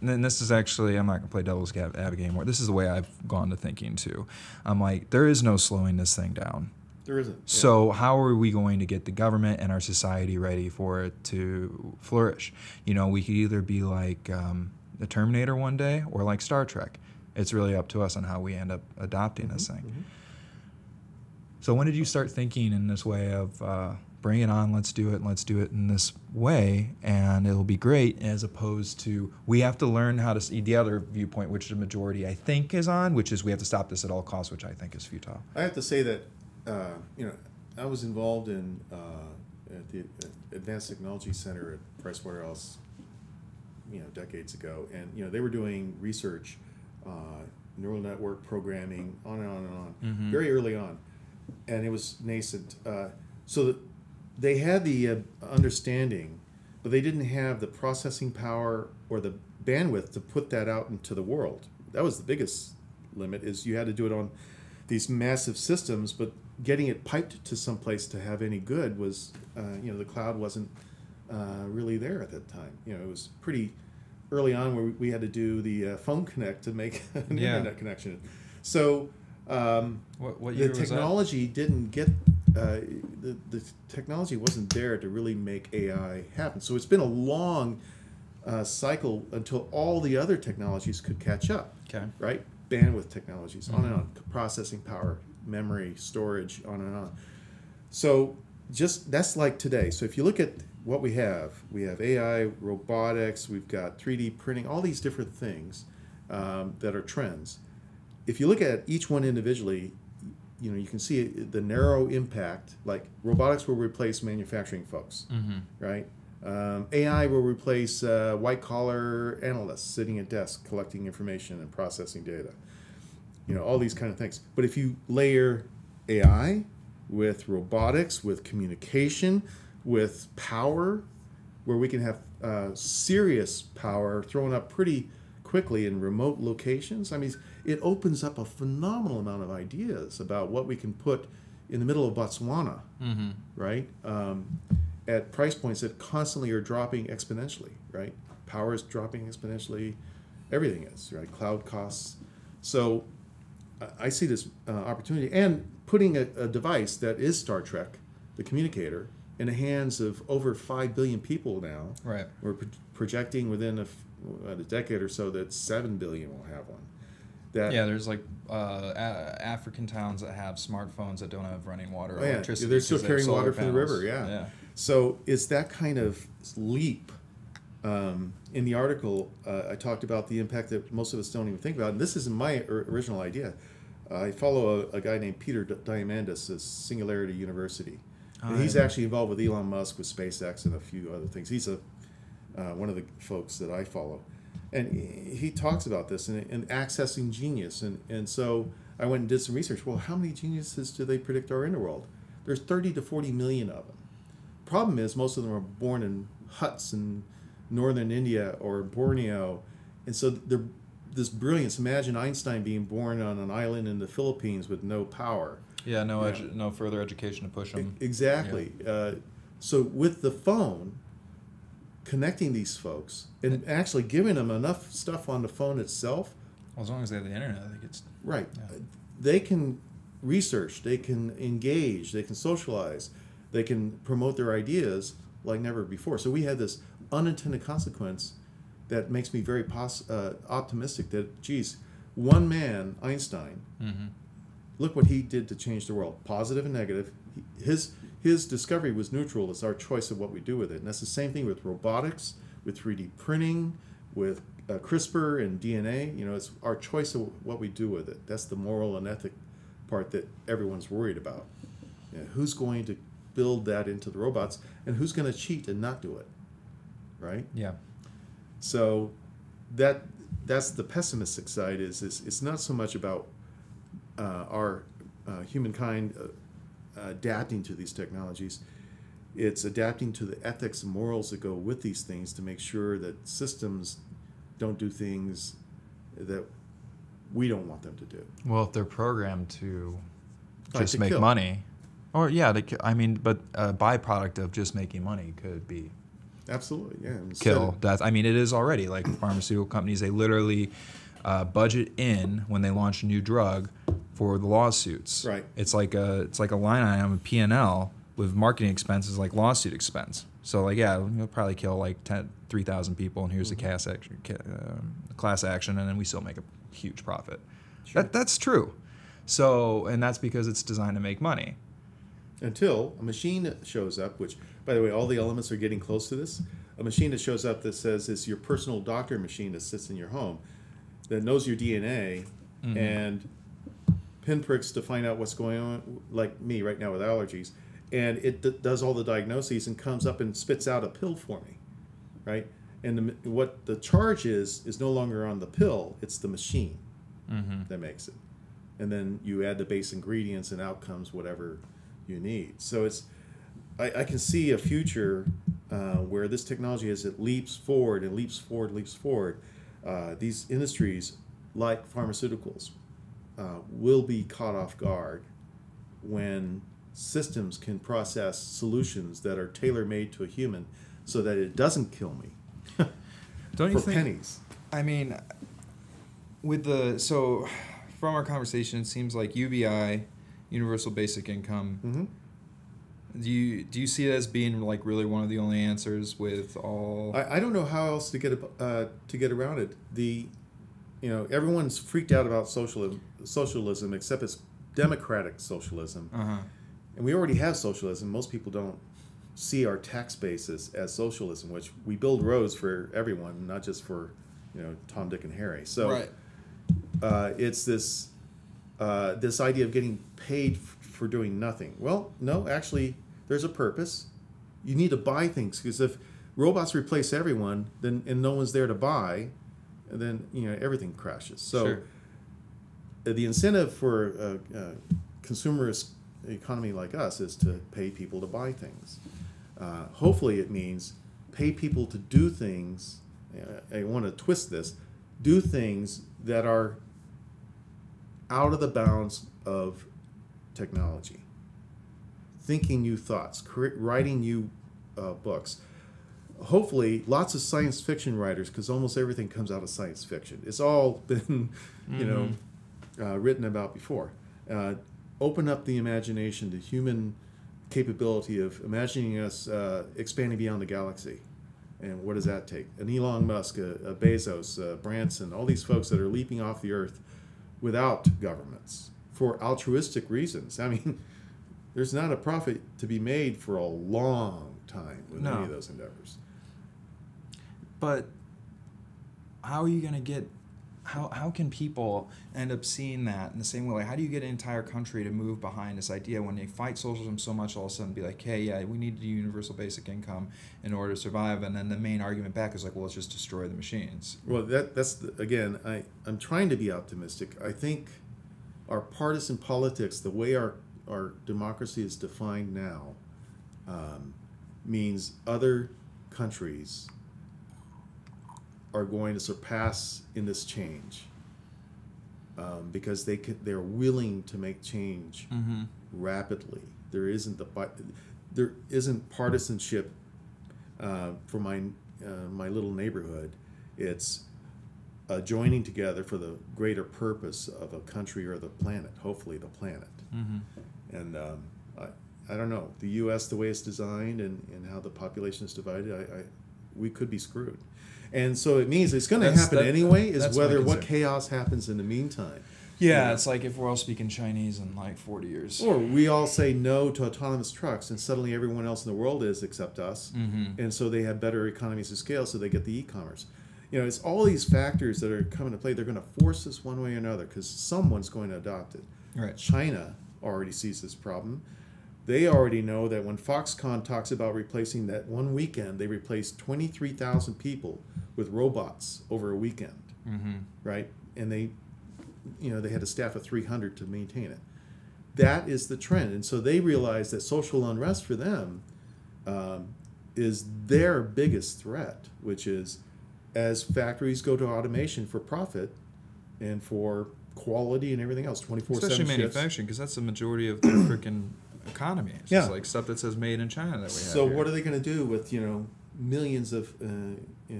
and this is actually I'm not gonna play devil's advocate anymore. This is the way I've gone to thinking too. I'm like, there is no slowing this thing down. There isn't. yeah. So how are we going to get the government and our society ready for it to flourish? You know, we could either be like um, the Terminator one day or like Star Trek. It's really up to us on how we end up adopting this thing. Mhm. So when did you start thinking in this way of uh, bring it on, let's do it, let's do it in this way, and it'll be great, as opposed to we have to learn how to see the other viewpoint, which the majority I think is on, which is we have to stop this at all costs, which I think is futile. I have to say that uh, you know I was involved in uh, at the Advanced Technology Center at Price Waterhouse, you know, decades ago, and you know they were doing research, uh, neural network programming, on and on and on, Mhm. very early on, and it was nascent. Uh, so they had the uh, understanding, but they didn't have the processing power or the bandwidth to put that out into the world. That was the biggest limit. Is you had to do it on these massive systems, but getting it piped to someplace to have any good was, uh, you know, the cloud wasn't uh, really there at that time. You know, it was pretty early on where we- we had to do the uh, phone connect to make an Yeah. internet connection. So um, What, what the technology didn't get uh, the, the technology wasn't there to really make AI happen. So it's been a long uh, cycle until all the other technologies could catch up Okay. right? bandwidth technologies, on and on, processing power, memory, storage, on and on. So just that's like today. So if you look at what we have, we have AI, robotics, we've got 3D printing, all these different things um, that are trends. If you look at each one individually, you know you can see the narrow impact. Like robotics will replace manufacturing folks, right? Um, AI will replace uh, white collar analysts sitting at desks collecting information and processing data. You know all these kind of things. But if you layer AI with robotics, with communication, with power, where we can have uh, serious power thrown up pretty quickly in remote locations. I mean, it opens up a phenomenal amount of ideas about what we can put in the middle of Botswana, Mm-hmm. right? Um, at price points that constantly are dropping exponentially, right? Power is dropping exponentially, everything is, right? Cloud costs. So I- see this uh, opportunity and putting a, a device that is Star Trek, the communicator, in the hands of over 5 billion people now. Right. We're pro- projecting within a, f- a decade or so that 7 billion will have one. That, Yeah, there's like uh, a- African towns that have smartphones that don't have running water or Oh, yeah. electricity. They're still carrying solar water from the river, yeah. Yeah. So it's that kind of leap. Um, in the article, uh, I talked about the impact that most of us don't even think about. And this isn't my or- original idea. I follow a, a guy named Peter D- Diamandis at Singularity University. And Oh, he's actually involved with Elon Musk, with SpaceX, and a few other things. He's a uh, one of the folks that I follow. And he- he talks about this and, and accessing genius. And, and so I went and did some research. Well, how many geniuses do they predict are in the world? There's 30 to 40 million of them. Problem is, most of them are born in huts in northern India or Borneo. And so they're this brilliance. Imagine Einstein being born on an island in the Philippines with no power. Yeah, no, Yeah. edu- no further education to push them. Exactly. Uh, so with the phone, connecting these folks and actually giving them enough stuff on the phone itself, Well, as long as they have the internet, I think it's right? Yeah. They can research, they can engage, they can socialize, they can promote their ideas like never before. So we had this unintended consequence that makes me very pos- uh, optimistic that, geez, one man, Einstein, mm-hmm. Look what he did to change the world positive and negative. His his discovery was neutral. It's our choice of what we do with it. And that's the same thing with robotics with 3d printing with uh, crispr and dna you know it's our choice of what we do with it. That's the moral and ethic part that everyone's worried about. You know, who's going to build that into the robots and who's going to cheat and not do it? Right? Yeah. so that that's the pessimistic side is, is it's not so much about our uh, humankind uh, adapting to these technologies it's adapting to the ethics and morals that go with these things to make sure that systems don't do things that we don't want them to do Well, if they're programmed to Like just to make kill. money, or yeah, ki- I mean, but a byproduct of just making money could be absolutely yeah Instead kill, death. I mean, it is already like pharmaceutical companies. They literally uh, budget in when they launch a new drug for the lawsuits. Right. It's like a it's like a line item P and L with marketing expenses like lawsuit expense. So like yeah, you'll probably kill like 10, 3,000 people, and here's Mm-hmm. the class action, ca- um, class action, and then we still make a huge profit. Sure. That that's true. So and that's because it's designed to make money. until a machine shows up, which, by the way, all the elements are getting close to this. A machine that shows up that says it's your personal doctor machine that sits in your home, that knows your DNA Mhm. and pinpricks to find out what's going on, like me right now with allergies, and it d- does all the diagnoses and comes up and spits out a pill for me, right? And the, what the charge is is no longer on the pill; it's the machine Mm-hmm. that makes it. And then you add the base ingredients and out comes whatever you need. So it's, I, I can see a future uh, where this technology, as it leaps forward and leaps forward, leaps forward, uh, these industries like pharmaceuticals uh, will be caught off guard when systems can process solutions that are tailor made to a human so that it doesn't kill me Don't you think? pennies. I mean, with the so from our conversation, it seems like UBI, universal basic income. hmm Do you do you see it as being like really one of the only answers with all? I, I don't know how else to get uh, to get around it. The you know, everyone's freaked out about socialism, socialism except it's democratic socialism, Uh-huh. and we already have socialism. Most people don't see our tax basis as socialism, which we build roads for everyone, not just for you know Tom, Dick, and Harry. So uh, it's this uh, this idea of getting paid f- for doing nothing. Well, no, actually, there's a purpose. You need to buy things because if robots replace everyone, then and no one's there to buy, then you know everything crashes. So Sure. The incentive for a, a consumerist economy like us is to pay people to buy things. Uh, hopefully, it means pay people to do things. uh, I want to twist this: do things that are out of the bounds of technology. Thinking new thoughts, cre- writing new uh, books. Hopefully, lots of science fiction writers, because almost everything comes out of science fiction. It's all been, you know, uh, written about before. Uh, open up the imagination to human capability of imagining us uh, expanding beyond the galaxy. And what does that take? An Elon Musk, a, a Bezos, a Branson, all these folks that are leaping off the earth without governments for altruistic reasons. I mean, there's not a profit to be made for a long time with No. any of those endeavors. But how are you going to get how how can people end up seeing that in the same way? How do you get an entire country to move behind this idea when they fight socialism so much? All of a sudden, be like, "Hey, yeah, we need do universal basic income in order to survive," and then the main argument back is like, "Well, let's just destroy the machines." Well, that that's the, again. I I'm trying to be optimistic. I think our partisan politics, the way our our democracy is defined now, um, means other countries are going to surpass in this change um, because they can, they're willing to make change Mm-hmm. rapidly. There isn't the there isn't partisanship uh, for my uh, my little neighborhood. It's uh, joining together for the greater purpose of a country or the planet. Hopefully, the planet. Mm-hmm. And um, I I don't know the U.S. the way it's designed and, and how the population is divided. I, I we could be screwed. And so it means it's going to happen that- anyway. Is whether what chaos happens in the meantime. Yeah, Yeah. it's like if we're all speaking Chinese in like forty years. Or we all say no to autonomous trucks, and suddenly everyone else in the world is except us. Mm-hmm. And so they have better economies of scale, so they get the e commerce. You know, it's all these factors that are coming to play. They're going to force us one way or another because someone's going to adopt it. Right. China already sees this problem. They already know that when Foxconn talks about replacing that one weekend, they replaced 23,000 people with robots over a weekend Mm-hmm. right? And they, you know, they had a staff of 300 to maintain it. That is the trend, and so they realize that social unrest for them um, is their biggest threat, which is as factories go to automation for profit and for quality and everything else, 24 Especially 7 shifts. manufacturing, because that's the majority of the freaking economy. It's Yeah. like stuff that says "made in China" that we have. So here. what are they going to do with you know millions of uh, uh,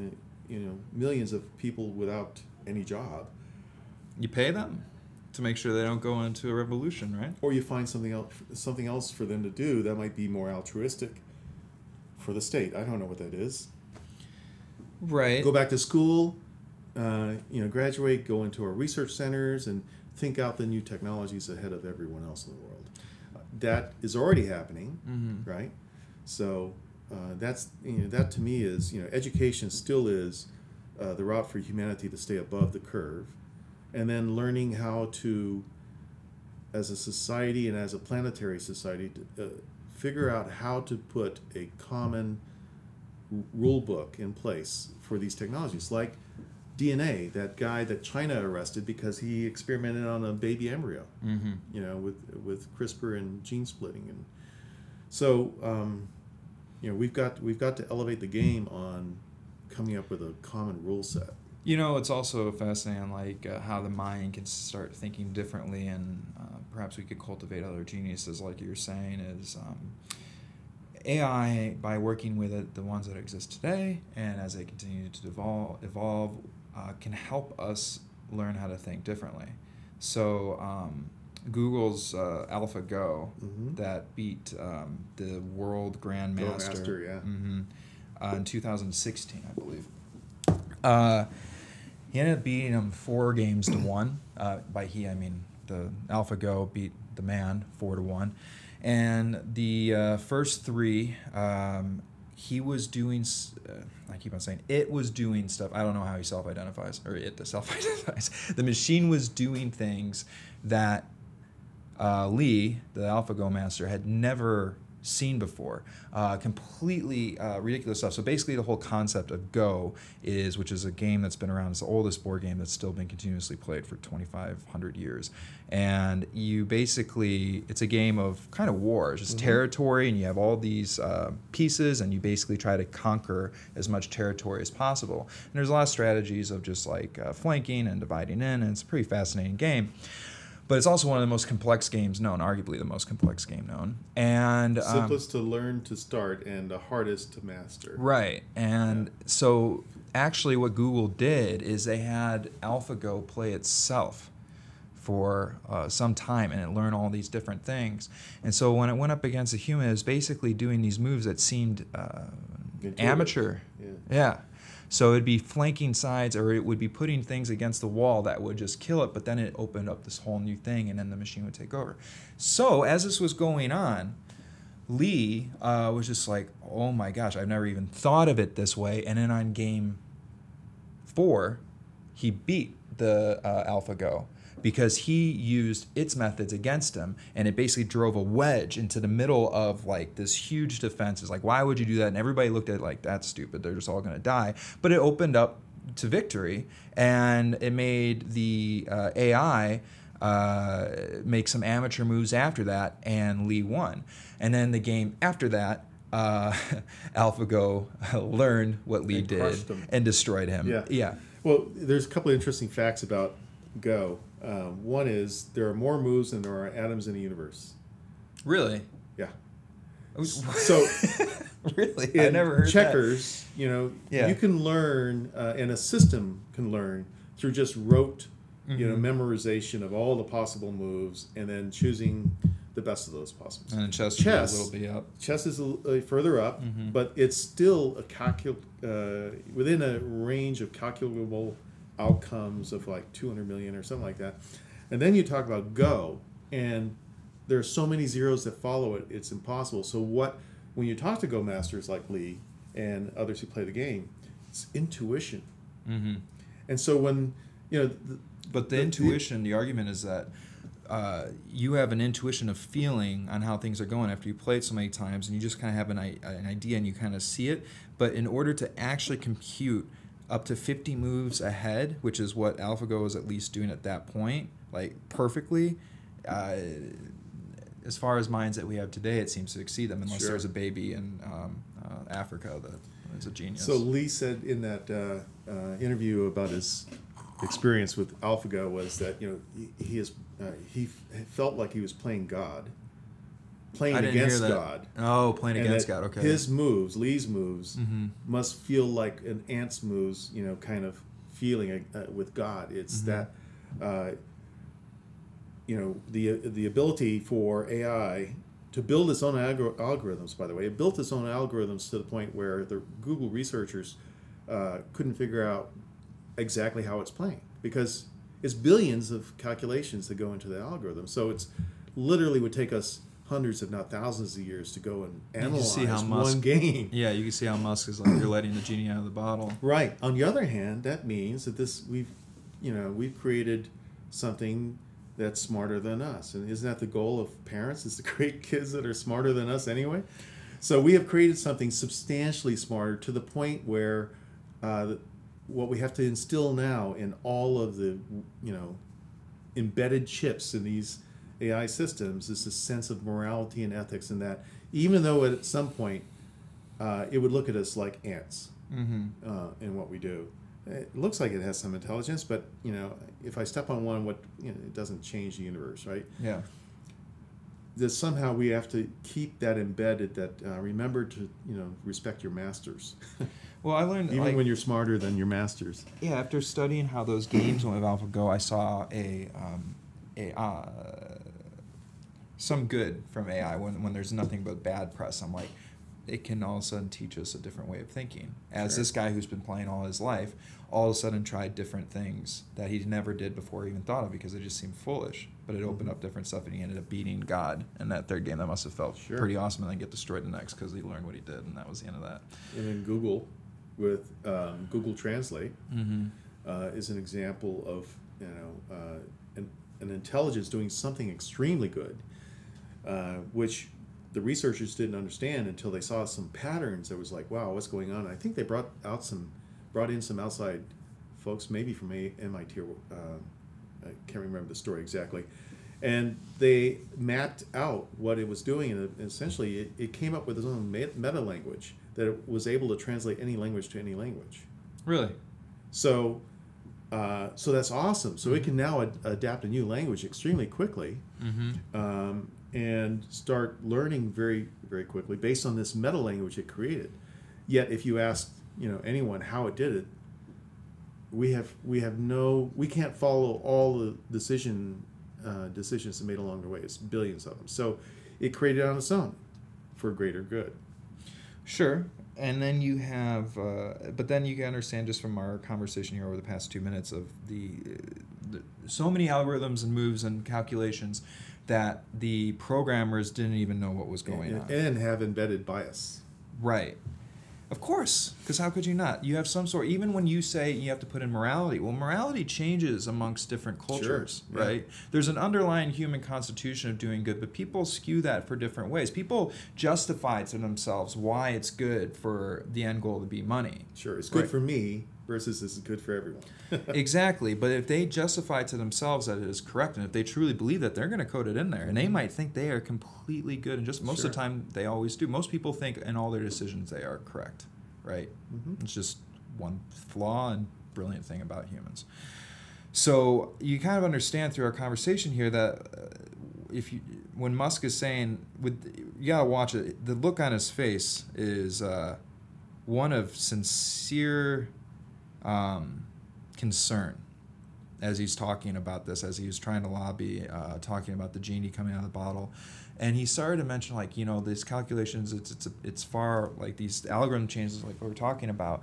you know millions of people without any job? you pay them to make sure they don't go into a revolution, right? or you find something else something else for them to do that might be more altruistic for the state. I don't know what that is. Right. Go back to school, uh, you know, graduate, go into our research centers, and think out the new technologies ahead of everyone else in the world. That is already happening, Mm-hmm. right? So uh, that's you know that to me is you know education still is uh, the route for humanity to stay above the curve, and then learning how to, as a society and as a planetary society, to, uh, figure out how to put a common r- rule book in place for these technologies, like DNA. That guy that China arrested because he experimented on a baby embryo Mm-hmm. you know, with with CRISPR and gene splitting, and so um, you know we've got we've got to elevate the game on coming up with a common rule set. You know, it's also fascinating, like uh, how the mind can start thinking differently, and uh, perhaps we could cultivate other geniuses, like you're saying, is um, AI by working with it, the ones that exist today, and as they continue to evolve, evolve, uh, can help us learn how to think differently. So, um, Google's uh, AlphaGo Mhm. that beat um, the world grandmaster Master, yeah. hmm uh, in 2016, I believe. Uh, he ended up beating him four games to one. Uh, by he, I mean the AlphaGo beat the man four to one, and the uh, first three, um, he was doing. Uh, I keep on saying it was doing stuff. I don't know how he self-identifies or it the self-identifies. The machine was doing things that uh, Lee, the AlphaGo master, had never seen before. Uh, completely uh, ridiculous stuff. So basically, the whole concept of Go is, which is a game that's been around, it's the oldest board game that's still been continuously played for 2,500 years. And you basically, it's a game of kind of war, it's just territory, and you have all these uh, pieces, and you basically try to conquer as much territory as possible. And there's a lot of strategies of just like uh, flanking and dividing in, and it's a pretty fascinating game but it's also one of the most complex games known, arguably the most complex game known. And um, Simplest to learn to start and the hardest to master. right, and so actually, what Google did is they had AlphaGo play itself for uh, some time, and it learned all these different things. And so when it went up against a human, it was basically doing these moves that seemed uh, amateur. Yeah. Yeah. So it'd be flanking sides or it would be putting things against the wall that would just kill it, but then it opened up this whole new thing and then the machine would take over. So as this was going on, Lee uh, was just like, oh my gosh, I've never even thought of it this way. And then on game four, he beat the uh, AlphaGo because he used its methods against him and it basically drove a wedge into the middle of like this huge defense. It's like, why would you do that? And everybody looked at it like, that's stupid. They're just all going to die. But it opened up to victory and it made the uh, AI uh, make some amateur moves after that, and Lee won. And then the game after that, uh, AlphaGo learned what Lee And did and destroyed him. Yeah. Yeah. Well, there's a couple of interesting facts about Go. Um, one is there are more moves than there are atoms in the universe. Really? Yeah. So, So really, I never heard checkers, you know, Yeah. you can learn, uh, and a system can learn through just rote, you know, Mm-hmm. memorization of all the possible moves, and then choosing the best of those possible. And chess, Chess. a little up. Chess is a, uh, further up, Mm-hmm. but it's still a calcul uh, within a range of calculable outcomes of like 200 million or something like that. And then you talk about Go, and there are so many zeros that follow it, it's impossible. So what when you talk to Go masters like Lee and others who play the game, it's intuition. Mm-hmm. And so when you know, the, But the The- intuition, the argument is that uh, you have an intuition of feeling on how things are going after you play it so many times, and you just kind of have an, an idea and you kind of see it. But in order to actually compute up to 50 moves ahead, which is what AlphaGo is at least doing at that point, like perfectly, uh, as far as minds that we have today, it seems to exceed them, unless Sure. there's a baby in um, uh, Africa that is a genius. So Lee said in that uh, uh, interview about his experience with AlphaGo was that you know he, he is uh, he f- felt like he was playing God, playing I didn't hear against. God. Oh, playing and against God. Okay. His moves, Lee's moves, Mhm. must feel like an ant's moves. You know, kind of feeling uh, with God. It's Mhm. that. Uh, you know the the ability for AI to build its own algor- algorithms. By the way, it built its own algorithms to the point where the Google researchers uh, couldn't figure out exactly how it's playing because it's billions of calculations that go into the algorithm. So it's literally would take us hundreds, if not thousands, of years to go and analyze see how one game. Yeah, you can see how Musk is like you're letting the genie out of the bottle. Right. On the other hand, that means that this we've, you know, we've created something that's smarter than us, and isn't that the goal of parents? Is to create kids that are smarter than us anyway? So we have created something substantially smarter to the point where, uh, what we have to instill now in all of the, you know, embedded chips in these AI systems is a sense of morality and ethics, and that even though at some point uh, it would look at us like ants Mm-hmm. uh, in what we do. It looks like it has some intelligence, but you know, if I step on one, what you know, it doesn't change the universe, right? Yeah. That somehow we have to keep that embedded. That uh, remember to you know respect your masters, Well, I learned even like, when you're smarter than your masters. yeah after studying how those games went with AlphaGo, I saw a um, a uh, some good from AI when when there's nothing but bad press. I'm like, it can all of a sudden teach us a different way of thinking. As Sure. this guy who's been playing all his life, all of a sudden tried different things that he never did before even thought of because they just seemed foolish. But it opened Mhm. up different stuff, and he ended up beating God in that third game. That must have felt Sure. pretty awesome, and then get destroyed the next because he learned what he did, and that was the end of that. And then Google, with um, Google Translate, Mm-hmm. uh, is an example of you know uh, an, an intelligence doing something extremely good, uh, which the researchers didn't understand until they saw some patterns. That was like, wow, what's going on? I think they brought out some, brought in some outside folks, maybe from a, MIT or uh, I can't remember the story exactly, and they mapped out what it was doing, and essentially it, it came up with its own meta language that it was able to translate any language to any language. Really? So, uh, so that's awesome. So it can now ad- adapt a new language extremely quickly Mm-hmm. um, and start learning very, very quickly based on this meta language it created. Yet, if you ask, you know, anyone how it did it, we have we have no we can't follow all the decision uh, decisions it made along the way. It's billions of them. So, it created on its own for greater good. Sure. And then you have, uh, but then you can understand just from our conversation here over the past two minutes of the, the so many algorithms and moves and calculations that the programmers didn't even know what was going and, on. and have embedded bias. Right. Of course, because how could you not? You have some sort. Even when you say you have to put in morality, well, morality changes amongst different cultures, yeah. right? There's an underlying human constitution of doing good, but people skew that for different ways. People justify to themselves why it's good for the end goal to be money. Sure, it's good Right. for me versus this is good for everyone. exactly, but if they justify to themselves that it is correct, and if they truly believe that, they're going to code it in there, and they might think they are completely good, and just most of the time they always do. Most people think in all their decisions they are correct, right? Mhm. It's just one flaw and brilliant thing about humans. So you kind of understand through our conversation here that uh, if you when Musk is saying with you gotta watch it, the look on his face is uh, one of sincere um, concern as he's talking about this, as he was trying to lobby, uh, talking about the genie coming out of the bottle. And he started to mention, like, you know, these calculations, it's, it's, it's far, like, these algorithm changes, like we were talking about,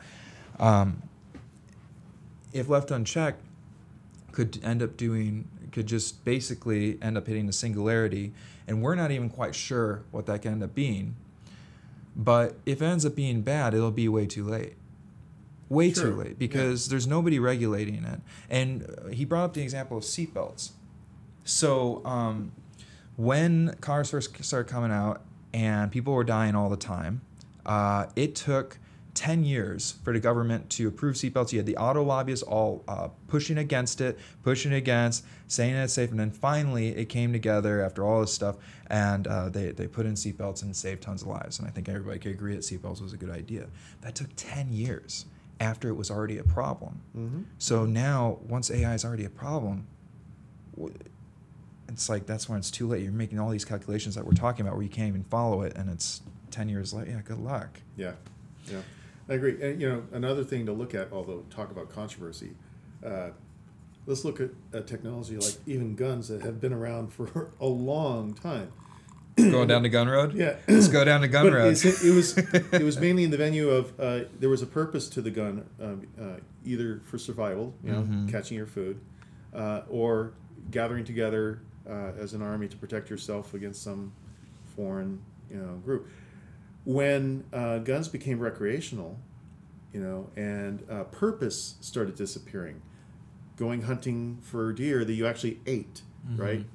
um, if left unchecked, could end up doing, could just basically end up hitting the singularity. And we're not even quite sure what that can end up being. But if it ends up being bad, it'll be way too late way Sure, too late because there's nobody regulating it. And uh, he brought up the example of seatbelts. So um, when cars first started coming out and people were dying all the time, uh, it took 10 years for the government to approve seatbelts. You had the auto lobbyists all uh, pushing against it, pushing against, saying it's safe. And then finally it came together after all this stuff and uh, they, they put in seatbelts and saved tons of lives. And I think everybody could agree that seatbelts was a good idea. That took 10 years after it was already a problem. Mm-hmm. So now, once AI is already a problem, it's like that's when it's too late. You're making all these calculations that we're talking about where you can't even follow it, and it's 10 years later. Yeah, good luck. Yeah, yeah, I agree. And you know, another thing to look at, although talk about controversy, uh, let's look at a technology like even guns that have been around for a long time. Going down the gun road? Yeah, Let's go down the gun but road. it's- it was it was mainly in the venue of uh, there was a purpose to the gun, um, uh, either for survival, you know, Mhm. catching your food, uh, or gathering together uh, as an army to protect yourself against some foreign, you know, group. When uh, guns became recreational, you know, and uh, purpose started disappearing, going hunting for deer that you actually ate, Mhm. right?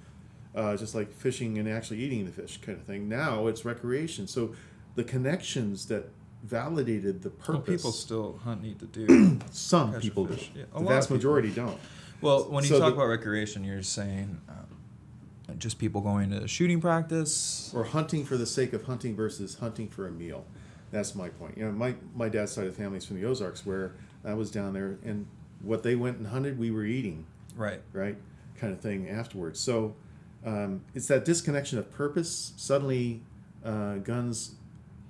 Uh, just like fishing and actually eating the fish kind of thing. Now it's recreation. So the connections that validated the purpose. Well, people still hunt need to do. some people do. Yeah, a the vast majority don't. Well, when you So talk the- about recreation, you're saying um, just people going to shooting practice. Or hunting for the sake of hunting versus hunting for a meal. That's my point. You know, my, my dad's side of the family is from the Ozarks, where I was down there, and what they went and hunted, we were eating, Right. right? Kind of thing afterwards. So um, it's that disconnection of purpose. Suddenly, uh, guns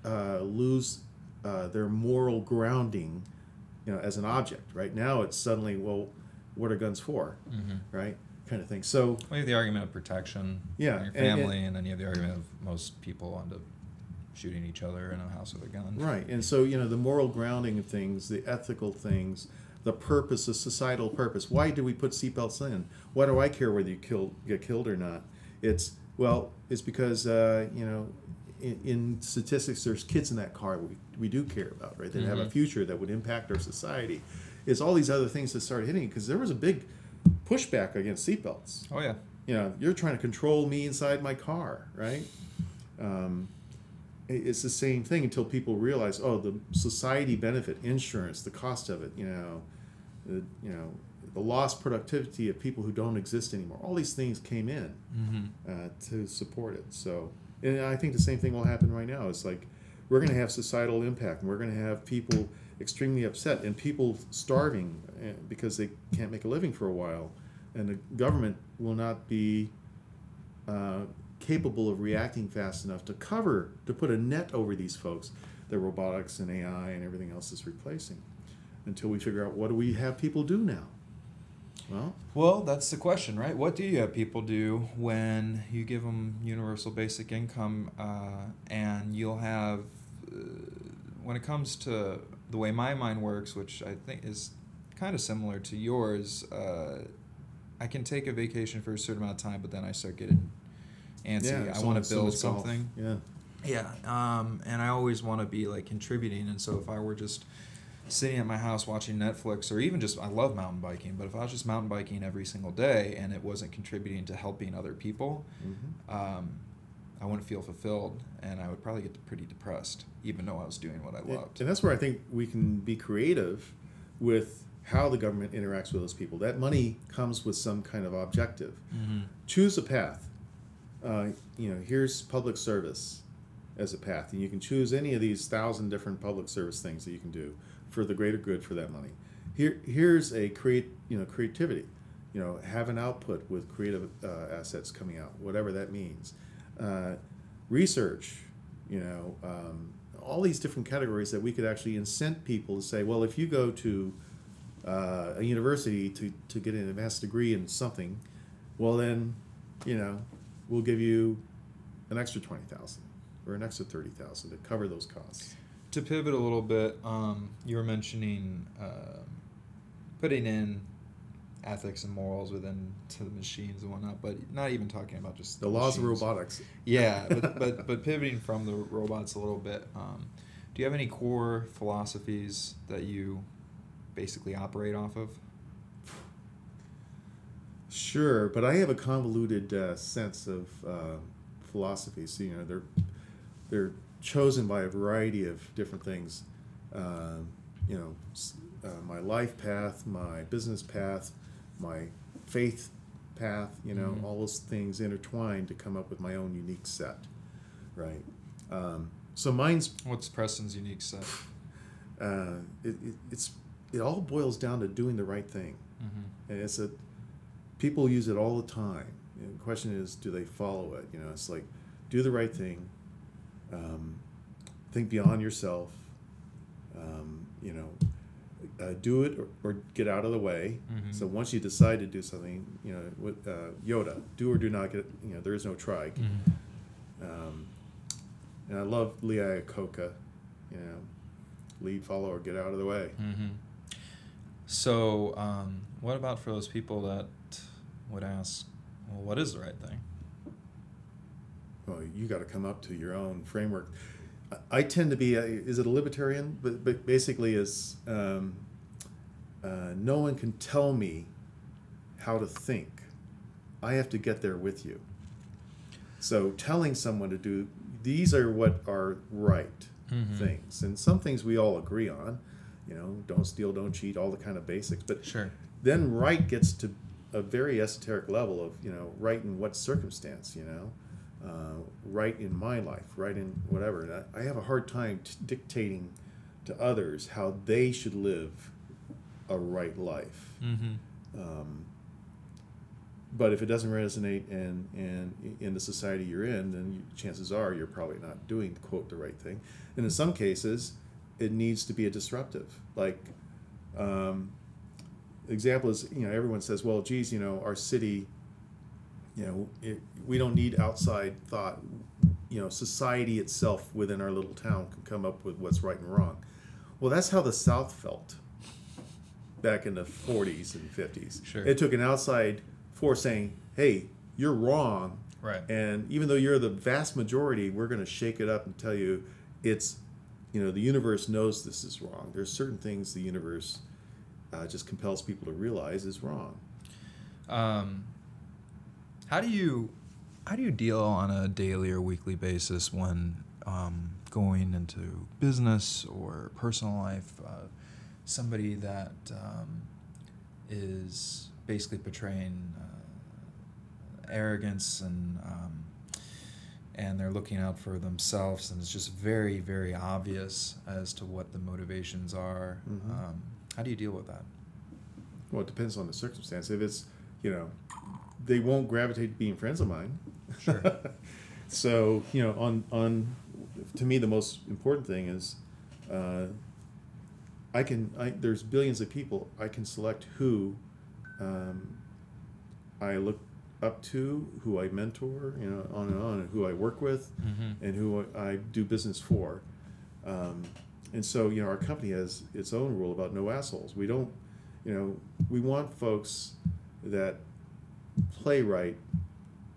uh, lose uh, their moral grounding, you know, as an object. Right now, it's suddenly, well, what are guns for? Mm-hmm. Right, kind of thing. So Well, you have the argument of protection Yeah, your and- and- family, and, then you have the argument of most people end up shooting each other in a house with a gun. Right, and so you know the moral grounding of things, the ethical things, the purpose, the societal purpose. Why do we put seatbelts in? Why do I care whether you kill get killed or not? It's well, it's because uh, you know, in, in, statistics, there's kids in that car we, we do care about, right? They mm-hmm. have a mm-hmm. future that would impact our society. It's all these other things that started hitting because there was a big pushback against seatbelts. Oh yeah. You know, you're trying to control me inside my car, right? Um, it's the same thing until people realize, oh, the society benefit, insurance, the cost of it, you know, the, you know, the lost productivity of people who don't exist anymore. All these things came in mm-hmm. uh, to support it. So, and I think the same thing will happen right now. It's like we're going to have societal impact, and we're going to have people extremely upset and people starving uh, because they can't make a living for a while, and the government will not be. Uh, capable of reacting fast enough to cover, to put a net over these folks that robotics and AI and everything else is replacing until we figure out what do we have people do now? Well, well, that's the question, right? What do you have people do when you give them universal basic income, uh, and you'll have, uh, when it comes to the way my mind works, which I think is kind of similar to yours, uh, I can take a vacation for a certain amount of time, but then I start getting antsy. Yeah, I want to build something. Golf. Yeah. Yeah. Um, and I always want to be like contributing. And so if I were just sitting at my house watching Netflix or even just I love mountain biking, but if I was just mountain biking every single day and it wasn't contributing to helping other people, mm-hmm. um, I wouldn't feel fulfilled and I would probably get pretty depressed, even though I was doing what I loved. And that's where I think we can be creative with how the government interacts with those people. That money comes with some kind of objective. Mm-hmm. Choose a path uh, you know, here's public service as a path, and you can choose any of these thousand different public service things that you can do for the greater good for that money. Here, here's a create, you know, creativity. You know, have an output with creative uh, assets coming out, whatever that means. Uh, research, you know, um, all these different categories that we could actually incent people to say, well, if you go to uh, a university to, to get an advanced degree in something, well then, you know, we'll give you an extra 20000 or an extra 30000 to cover those costs. To pivot a little bit, um, you were mentioning uh, putting in ethics and morals within to the machines and whatnot, but not even talking about just the, the laws machines. of robotics. Yeah, but, but but pivoting from the robots a little bit, um, do you have any core philosophies that you basically operate off of? Sure, but I have a convoluted uh, sense of uh, philosophy. So you know, they're they're chosen by a variety of different things. Uh, you know, uh, my life path, my business path, my faith path. You know, mm-hmm. all those things intertwined to come up with my own unique set. Right. Um, so mine's. What's Preston's unique set? Uh, it, it, it's it all boils down to doing the right thing, mm-hmm. and it's a people use it all the time. And the question is, do they follow it? You know, it's like do the right thing, um, think beyond yourself. Um, you know, uh, do it or, or, get out of the way. Mm-hmm. So once you decide to do something, you know, with uh, Yoda, do or do not get. You know, there is no try. Mm-hmm. Um, and I love Lee Iacocca. You know, lead, follow, or get out of the way. Mm-hmm. So, um, what about for those people that would ask, well, what is the right thing? Well, you got to come up to your own framework. I tend to be, a, is it a libertarian? But, but basically, is um, uh, no one can tell me how to think. I have to get there with you. So telling someone to do these are what are right mm-hmm. things, and some things we all agree on. You know, don't steal, don't cheat, all the kind of basics. But sure. then right gets to a very esoteric level of you know right in what circumstance you know uh, right in my life right in whatever. And I, I have a hard time t- dictating to others how they should live a right life. Mm-hmm. um, but if it doesn't resonate and and in the society you're in then you, chances are you're probably not doing quote the right thing. And in some cases it needs to be a disruptive. Like um, example is you know everyone says well geez you know our city you know it, we don't need outside thought you know society itself within our little town can come up with what's right and wrong. Well, that's how the South felt back in the 40s and 50s. Sure. It took an outside force saying, "Hey, you're wrong." Right. And even though you're the vast majority, we're going to shake it up and tell you it's, you know, the universe knows this is wrong. There's certain things the universe uh, just compels people to realize is wrong. Um, how do you how do you deal on a daily or weekly basis when um, going into business or personal life? Uh, somebody that um, is basically portraying uh, arrogance and um, and they're looking out for themselves, and it's just very very obvious as to what the motivations are. Mhm. Um, how do you deal with that? Well, it depends on the circumstance. If it's, you know, they won't gravitate to being friends of mine. Sure. so, you know, on on to me the most important thing is uh, I can I there's billions of people I can select who um, I look up to, who I mentor, you know, on and on, and who I work with, Mm-hmm. and who I do business for. Um, and so, you know, our company has its own rule about no assholes. We don't, you know, we want folks that play right,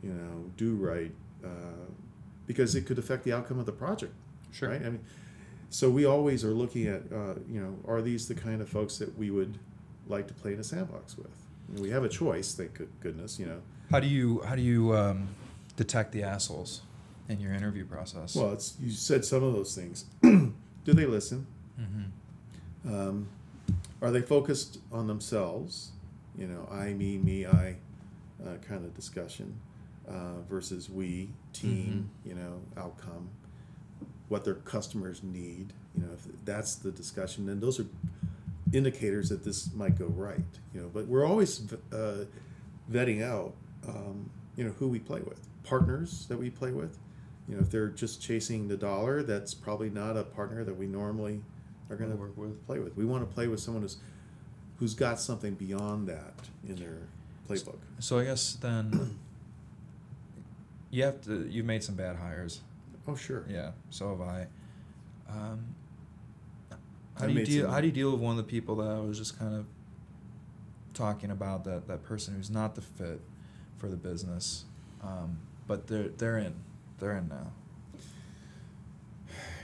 you know, do right, uh, because it could affect the outcome of the project. Sure. Right. I mean, so we always are looking at, uh, you know, are these the kind of folks that we would like to play in a sandbox with? And we have a choice, thank goodness, you know. How do you how do you um, detect the assholes in your interview process? Well, it's you said some of those things. do they listen? hmm Um, are they focused on themselves? You know, I, me, me, I uh, kind of discussion uh, versus we, team, you know, outcome, what their customers need. You know, if that's the discussion, then those are indicators that this might go right. You know, but we're always uh, vetting out, um, you know, who we play with, partners that we play with. You know, if they're just chasing the dollar, that's probably not a partner that we normally are going to Work with. play with. We want to play with someone who's who's got something beyond that in their playbook. So I guess then you have to you've made some bad hires. Oh, sure. Yeah, so have I. Um, how I do you deal? some- How do you deal with one of the people that I was just kind of talking about that that person who's not the fit for the business, um, but they're they're in, they're in now.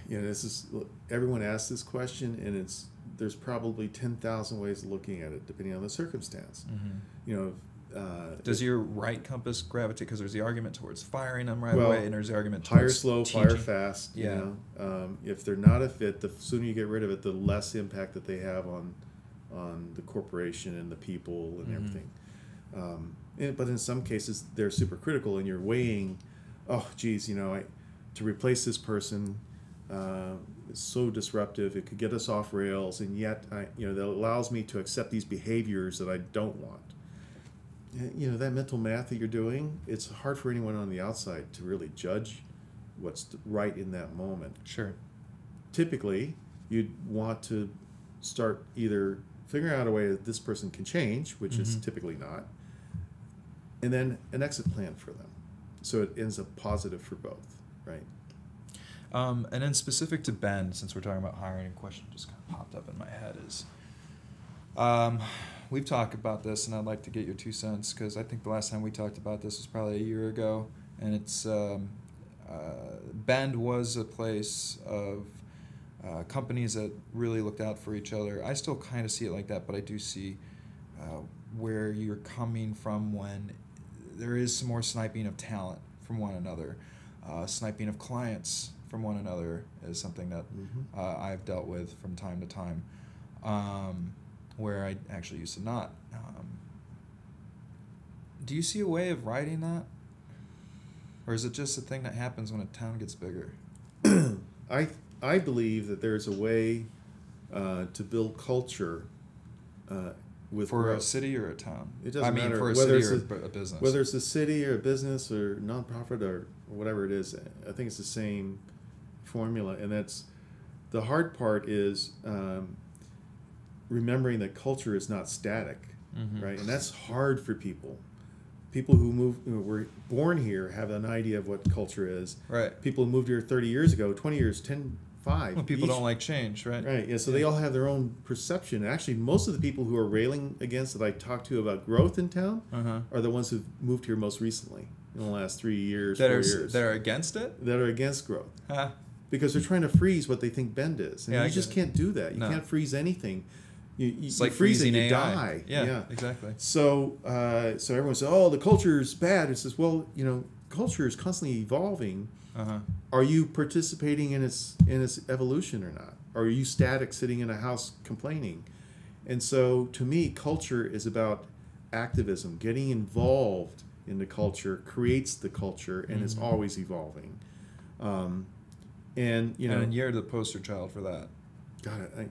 You know, this is look, everyone asks this question, and it's there's probably ten thousand ways of looking at it depending on the circumstance. Mm-hmm. You know, uh, Does your right compass gravitate? Because there's the argument towards firing them right Well, away, and there's the argument towards slow, fire fast. Yeah. You know, um, if they're not a fit, the sooner you get rid of it, the less impact that they have on on the corporation and the people and Mhm. everything. Um, and, but in some cases, they're super critical, and you're weighing, oh, geez, you know, I, to replace this person uh, is so disruptive. It could get us off rails, and yet, I, you know, that allows me to accept these behaviors that I don't want. You know, that mental math that you're doing, it's hard for anyone on the outside to really judge what's right in that moment. Sure. Typically, you'd want to start either figuring out a way that this person can change, which is Mhm. typically not, and then an exit plan for them. So it ends up positive for both, right? Um, and then specific to Bend, since we're talking about hiring, a question just kind of popped up in my head is, um, we've talked about this, and I'd like to get your two cents because I think the last time we talked about this was probably a year ago, and it's um, uh, Bend was a place of uh, companies that really looked out for each other. I still kind of see it like that, but I do see uh, where you're coming from when there is some more sniping of talent from one another. Uh, sniping of clients from one another is something that Mhm. uh, I've dealt with from time to time, um, where I actually used to not. Um, do you see a way of writing that? Or is it just a thing that happens when a town gets bigger? I I believe that there's a way uh, to build culture uh, with For a city or a town? It doesn't I mean, matter for a whether city it's or a- a, a business. Whether it's a city or a business or nonprofit or whatever it is, I think it's the same formula. And that's the hard part is um, remembering that culture is not static, Mhm. right? And that's hard for people people who move who were born here have an idea of what culture is. Right. People who moved here 30 years ago, 20 years, 10, 5. Well, people each- don't like change, right? Right. Yeah. So they all have their own perception. Actually, most of the people who are railing against that I talk to about growth in town Uh huh. are the ones who've moved here most recently in the last three years, That four are years, that are against it. that are against growth Huh. because they're trying to freeze what they think Bend is, and Yeah, you get just can't do that. You No. can't freeze anything. You, you, It's you like freeze it, freezing you AI. die. Yeah, exactly. So, uh, so everyone says, "Oh, the culture is bad." It says, "Well, you know, culture is constantly evolving. Uh huh. Are you participating in its in its evolution or not? Or are you static, sitting in a house complaining?" And so, to me, culture is about activism. Getting involved in the culture creates the culture, and it's Mhm. always evolving. Um, and you know, and you're the poster child for that. God, I,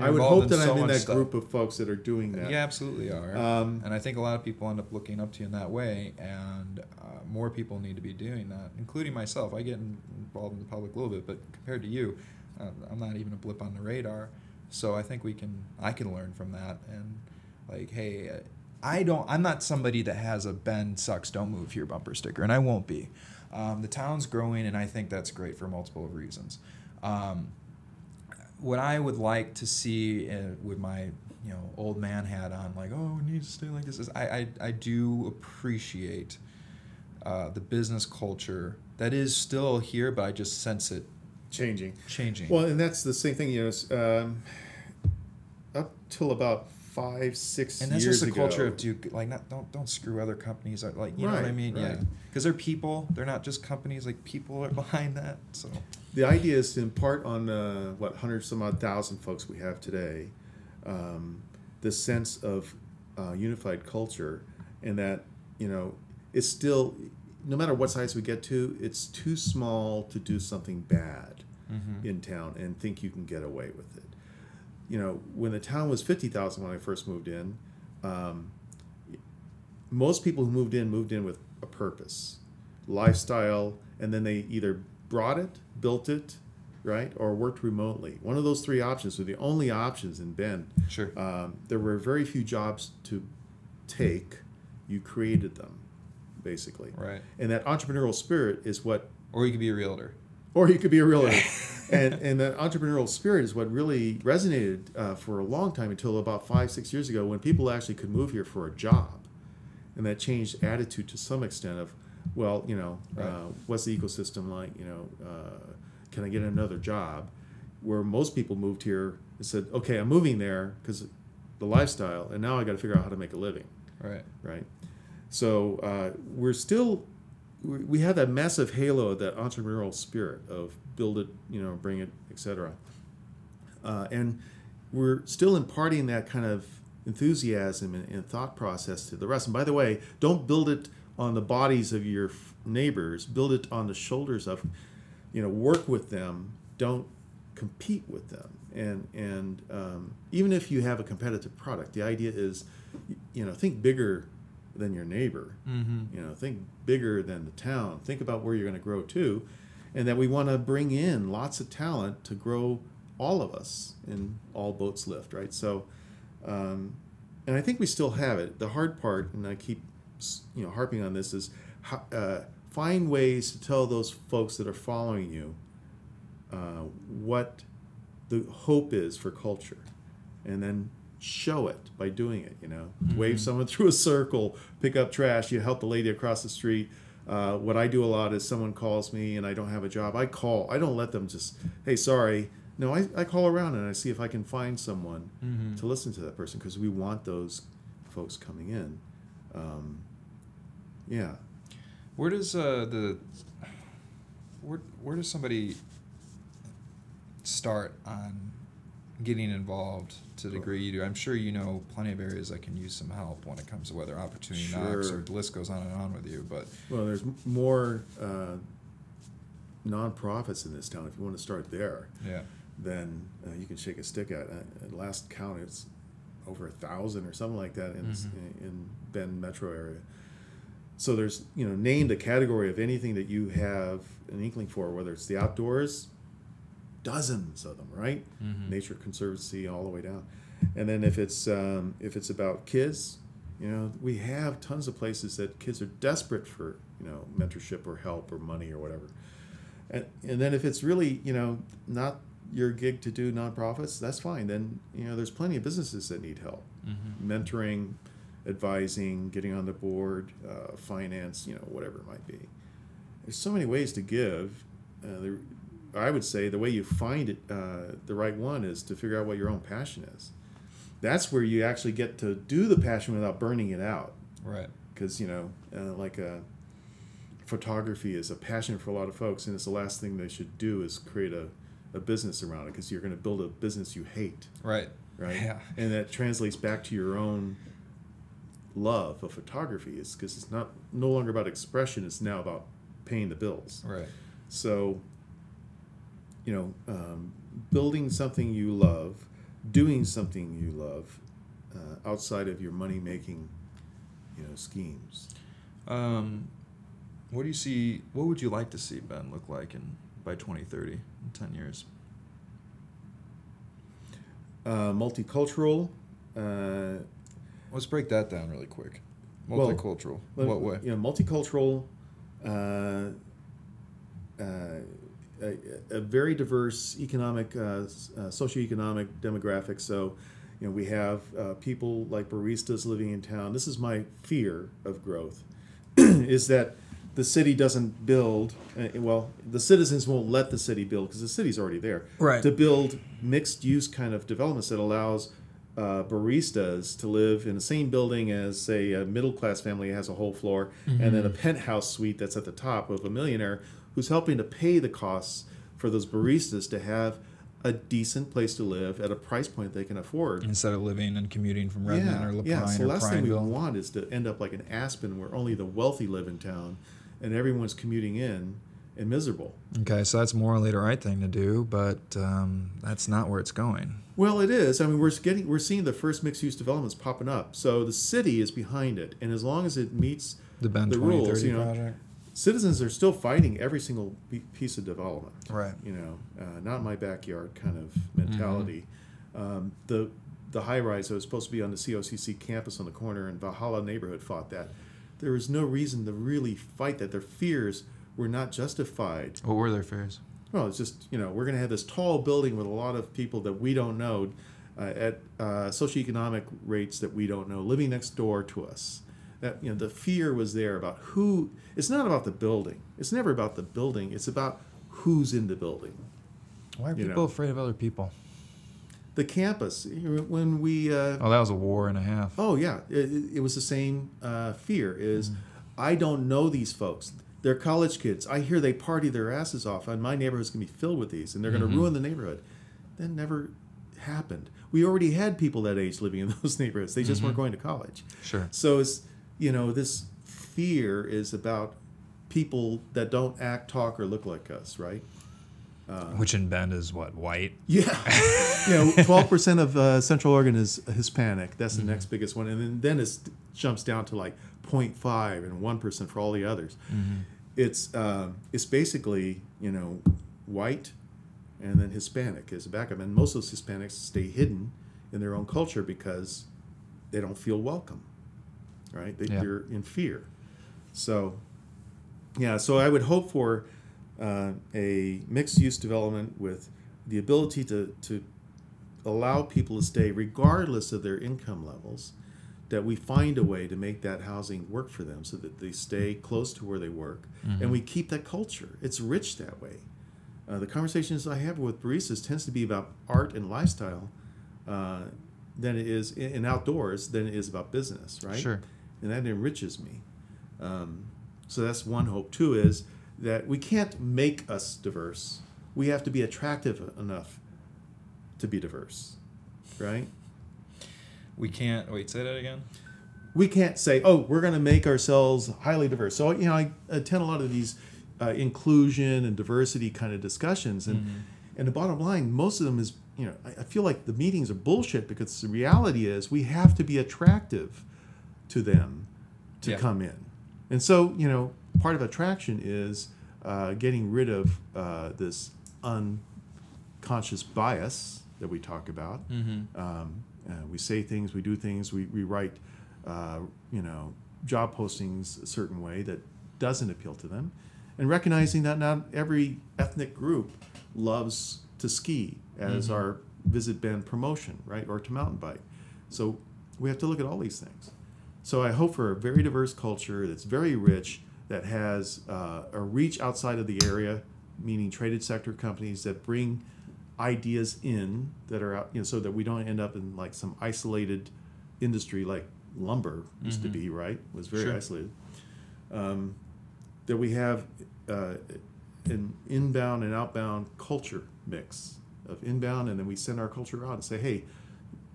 I would hope that so I'm in that stuff. group of folks that are doing that. You absolutely are. Um, and I think a lot of people end up looking up to you in that way, and uh, more people need to be doing that, including myself. I get involved in the public a little bit, but compared to you, uh, I'm not even a blip on the radar. So I think we can, I can learn from that, and like, hey, uh, I don't, I'm not somebody that has a "Bend sucks, don't move here" bumper sticker, and I won't be. Um, the town's growing, and I think that's great for multiple reasons. Um, what I would like to see uh, with my you know old man hat on, like oh, we need to stay like this, is I I, I do appreciate uh, the business culture that is still here, but I just sense it changing. changing. Well, and that's the same thing. You know, um, up till about five, six and that's years just a ago. culture of do like not don't don't screw other companies like you know what I Right, mean yeah because they're people they're not just companies like people are behind that so The idea is to impart on uh, what hundred some odd thousand folks we have today, um, the sense of uh, unified culture, and that you know it's still, no matter what size we get to, it's too small to do something bad Mhm. in town and think you can get away with it. You know, when the town was fifty thousand when I first moved in, um, most people who moved in moved in with a purpose, lifestyle, and then they either brought it, built it, right, or worked remotely. One of those three options were the only options in Bend. sure Um, there were very few jobs to take. You created them, basically. right And that entrepreneurial spirit is what or you could be a realtor or you could be a realtor. and and that entrepreneurial spirit is what really resonated uh, for a long time until about five six years ago when people actually could move here for a job, and that changed attitude to some extent of, well, you know, Right. uh, what's the ecosystem like? You know, uh, can I get another job? Where most people moved here and said, okay, I'm moving there because the lifestyle, and now I got to figure out how to make a living right right? So uh, we're still we have that massive halo of that entrepreneurial spirit of build it, you know, bring it, etc. Uh, and we're still imparting that kind of enthusiasm and, and thought process to the rest. And by the way, don't build it on the bodies of your f- neighbors. Build it on the shoulders of, you know, work with them. Don't compete with them. And and um, even if you have a competitive product, the idea is, you know, think bigger than your neighbor. mm-hmm. You know, think bigger than the town. Think about where you're going to grow to, and that we want to bring in lots of talent to grow all of us in all boats lift, right? So, um, and I think we still have it. The hard part, and I keep you know harping on this, is uh, find ways to tell those folks that are following you uh, what the hope is for culture, and then show it by doing it. You know, wave Mhm. someone through a circle, pick up trash, you help the lady across the street. Uh, what I do a lot is someone calls me and I don't have a job. I call. I don't let them just, hey, sorry. No, I, I call around and I see if I can find someone Mm-hmm. to listen to that person because we want those folks coming in. Um, yeah. Where does uh, the where where does somebody start on getting involved to the degree you do? I'm sure you know plenty of areas that can use some help when it comes to whether opportunity knocks or the list goes on and on with you. But Well, there's more uh, nonprofits in this town. If you want to start there, yeah, then uh, you can shake a stick at. Uh, at last count, it's over a thousand or something like that in, Mhm. in Bend metro area. So there's you know named a category of anything that you have an inkling for, whether it's the outdoors, dozens of them, right? Mhm. Nature Conservancy all the way down, and then if it's um, if it's about kids, You know, we have tons of places that kids are desperate for, you know, mentorship or help or money or whatever. And, and then if it's really, you know, not your gig to do nonprofits, that's fine. Then, you know, there's plenty of businesses that need help. Mm-hmm. Mentoring, advising, getting on the board, uh, finance, you know, whatever it might be. There's so many ways to give. Uh, there, I would say the way you find it, uh, the right one is to figure out what your own passion is. That's where you actually get to do the passion without burning it out. Right. Because, you know, uh, like a photography is a passion for a lot of folks, and it's the last thing they should do is create a, a business around it because you're going to build a business you hate, Right. right? Yeah. And that translates back to your own love of photography is because it's not no longer about expression it's now about paying the bills Right. so, you know, um, building something you love, doing something you love, uh, outside of your money making, you know, schemes. Um, what do you see? What would you like to see Bend look like in by 2030, in 10 years? Uh, multicultural. Uh, Let's break that down really quick. Multicultural. Well, what way? You know, multicultural, uh, uh, a, a very diverse economic, uh, s- uh, socioeconomic demographic. So, you know, we have uh, people like baristas living in town. This is my fear of growth, is that the city doesn't build. Uh, well, the citizens won't let the city build because the city's already there. Right. To build mixed-use kind of developments that allows uh, baristas to live in the same building as, say, a middle-class family has a whole floor, and then a penthouse suite that's at the top of a millionaire who's helping to pay the costs for those baristas to have a decent place to live at a price point they can afford. Instead of living and commuting from Redmond or La Pine yeah. So or last thing we want is to end up like an Aspen, where only the wealthy live in town, and everyone's commuting in and miserable. Okay, so that's morally the right thing to do, but um, that's not where it's going. Well, it is. I mean, we're getting we're seeing the first mixed-use developments popping up. So the city is behind it, and as long as it meets The Bend The rules, you know, project. citizens are still fighting every single piece of development. Right. You know, uh, not my backyard kind of mentality. Um, the the high rise that was supposed to be on the COCC campus on the corner in Valhalla neighborhood fought that. There was no reason to really fight that. Their fears were not justified. What were their fears? Well, it's just you know we're going to have this tall building with a lot of people that we don't know, uh, at uh, socioeconomic rates that we don't know, living next door to us. That you know the fear was there about who. It's not about the building. It's never about the building. It's about who's in the building. Why are You people know. afraid of other people? The campus. When we. Uh, Oh, that was a war and a half. Oh yeah, it, it- it was the same uh, fear. Is I don't know these folks. They're college kids. I hear they party their asses off, and my neighborhood's gonna be filled with these, and they're gonna Mhm. ruin the neighborhood. That never happened. We already had people that age living in those neighborhoods. They just weren't Mhm. going to college. Sure. So it's you know this fear is about people that don't act, talk, or look like us, right? Uh, Which in Bend is what white. yeah, you know, twelve percent of uh, Central Oregon is Hispanic. That's the next biggest one, and then then it jumps down to like 0.5 and one percent for all the others. It's um, it's basically you know white, and then Hispanic is a backup, and most of those Hispanics stay hidden in their own culture because they don't feel welcome, right? They, Yeah. They're in fear. So, yeah, so I would hope for uh, a mixed use development with the ability to, to allow people to stay regardless of their income levels, that we find a way to make that housing work for them so that they stay close to where they work and we keep that culture. It's rich that way. Uh, the conversations I have with baristas tends to be about art and lifestyle uh, than it is in, in outdoors than it is about business, right? Sure. And that enriches me. Um, so that's one hope too is that we can't make us diverse. We have to be attractive enough to be diverse, right? We can't wait. Say that again. we can't say, oh, we're going to make ourselves highly diverse. So, you know, I attend a lot of these uh, inclusion and diversity kind of discussions. And, and the bottom line, most of them is, you know, I, I feel like the meetings are bullshit because the reality is we have to be attractive to them to Yeah. come in. And so, you know, part of attraction is uh, getting rid of uh, this unconscious bias that we talk about. Mm-hmm. Um, uh, we say things, we do things, we, we write uh, you know, job postings a certain way that doesn't appeal to them, and recognizing that not every ethnic group loves to ski as Mhm. our Visit Bend promotion, right, or to mountain bike. So we have to look at all these things. So I hope for a very diverse culture that's very rich, that has uh, a reach outside of the area, meaning traded sector companies that bring ideas in that are out, you know, so that we don't end up in like some isolated industry like lumber used to Mhm. be, right? Was very Sure. isolated. Um, that we have uh, an inbound and outbound culture mix of inbound, and then we send our culture out and say, hey,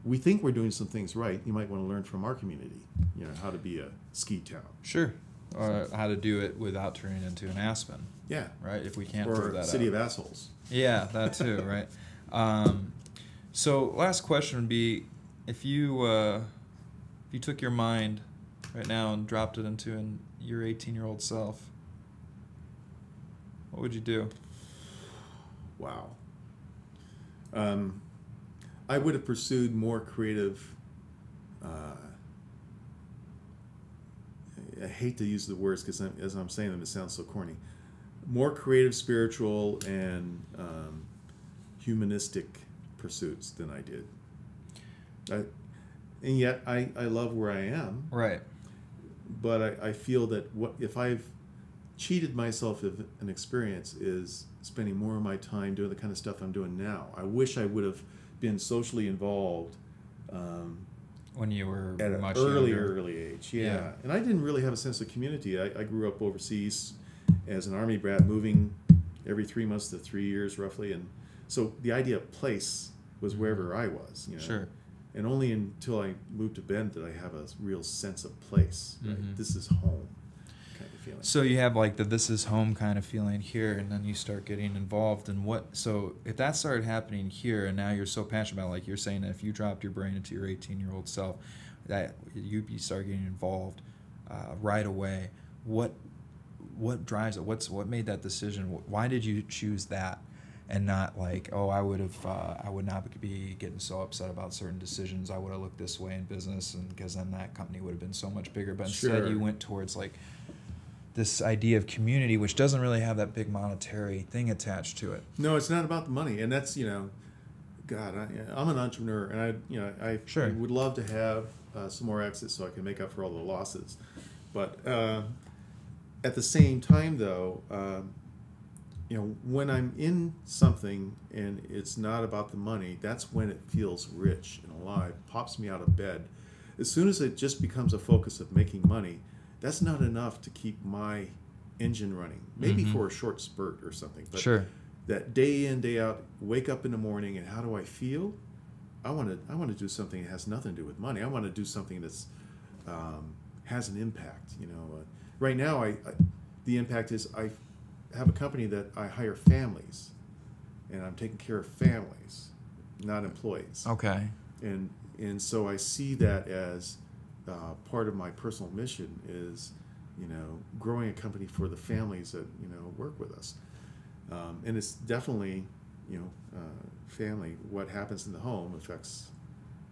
we think we're doing some things right. You might want to learn from our community, you know, how to be a ski town. Sure. Or how to do it without turning into an Aspen, Yeah. right? If we can't or prove that city out. of assholes. Yeah, that too, right? Um, so, last question would be, if you uh, if you took your mind right now and dropped it into an, your 18 year old self, what would you do? Wow. Um, I would have pursued more creative. Uh, I hate to use the words because as I'm saying them, it sounds so corny. More creative, spiritual, and um, humanistic pursuits than I did. I, and yet, I, I love where I am Right. but I, I feel that what if I've cheated myself of an experience is spending more of my time doing the kind of stuff I'm doing now. I wish I would have been socially involved um, When you were at an much early, younger. early age. Yeah. Yeah. and I didn't really have a sense of community. I, I grew up overseas as an army brat, moving every three months to three years roughly, and so the idea of place was wherever I was. You know, Sure. and only until I moved to Bend did I have a real sense of place. Right? Mhm. This is home feeling. So you have like the this is home kind of feeling here, and then you start getting involved in what. So if that started happening here, and now you're so passionate about, like you're saying, that if you dropped your brain into your 18 year old self, that you you start getting involved uh, right away. What what drives it? What's what made that decision? Why did you choose that? And not like, oh, I would have, uh, I would not be getting so upset about certain decisions. I would have looked this way in business, and because then that company would have been so much bigger. But instead, you went towards like this idea of community, which doesn't really have that big monetary thing attached to it. No, it's not about the money, and that's you know, God, I, I'm an entrepreneur, and I you know I, Sure. Would love to have uh, some more exits so I can make up for all the losses, but uh, at the same time though, um, you know, when I'm in something and it's not about the money, that's when it feels rich and alive, pops me out of bed. As soon as it just becomes a focus of making money, that's not enough to keep my engine running. Maybe Mhm. for a short spurt or something. But sure. that day in day out wake up in the morning and how do i feel i want to i want to do something that has nothing to do with money i want to do something that's um, has an impact you know uh, right now I, I the impact is i have a company that i hire families and i'm taking care of families not employees Okay. and and so I see that as uh, part of my personal mission is you know growing a company for the families that you know work with us um, and it's definitely you know uh, family what happens in the home affects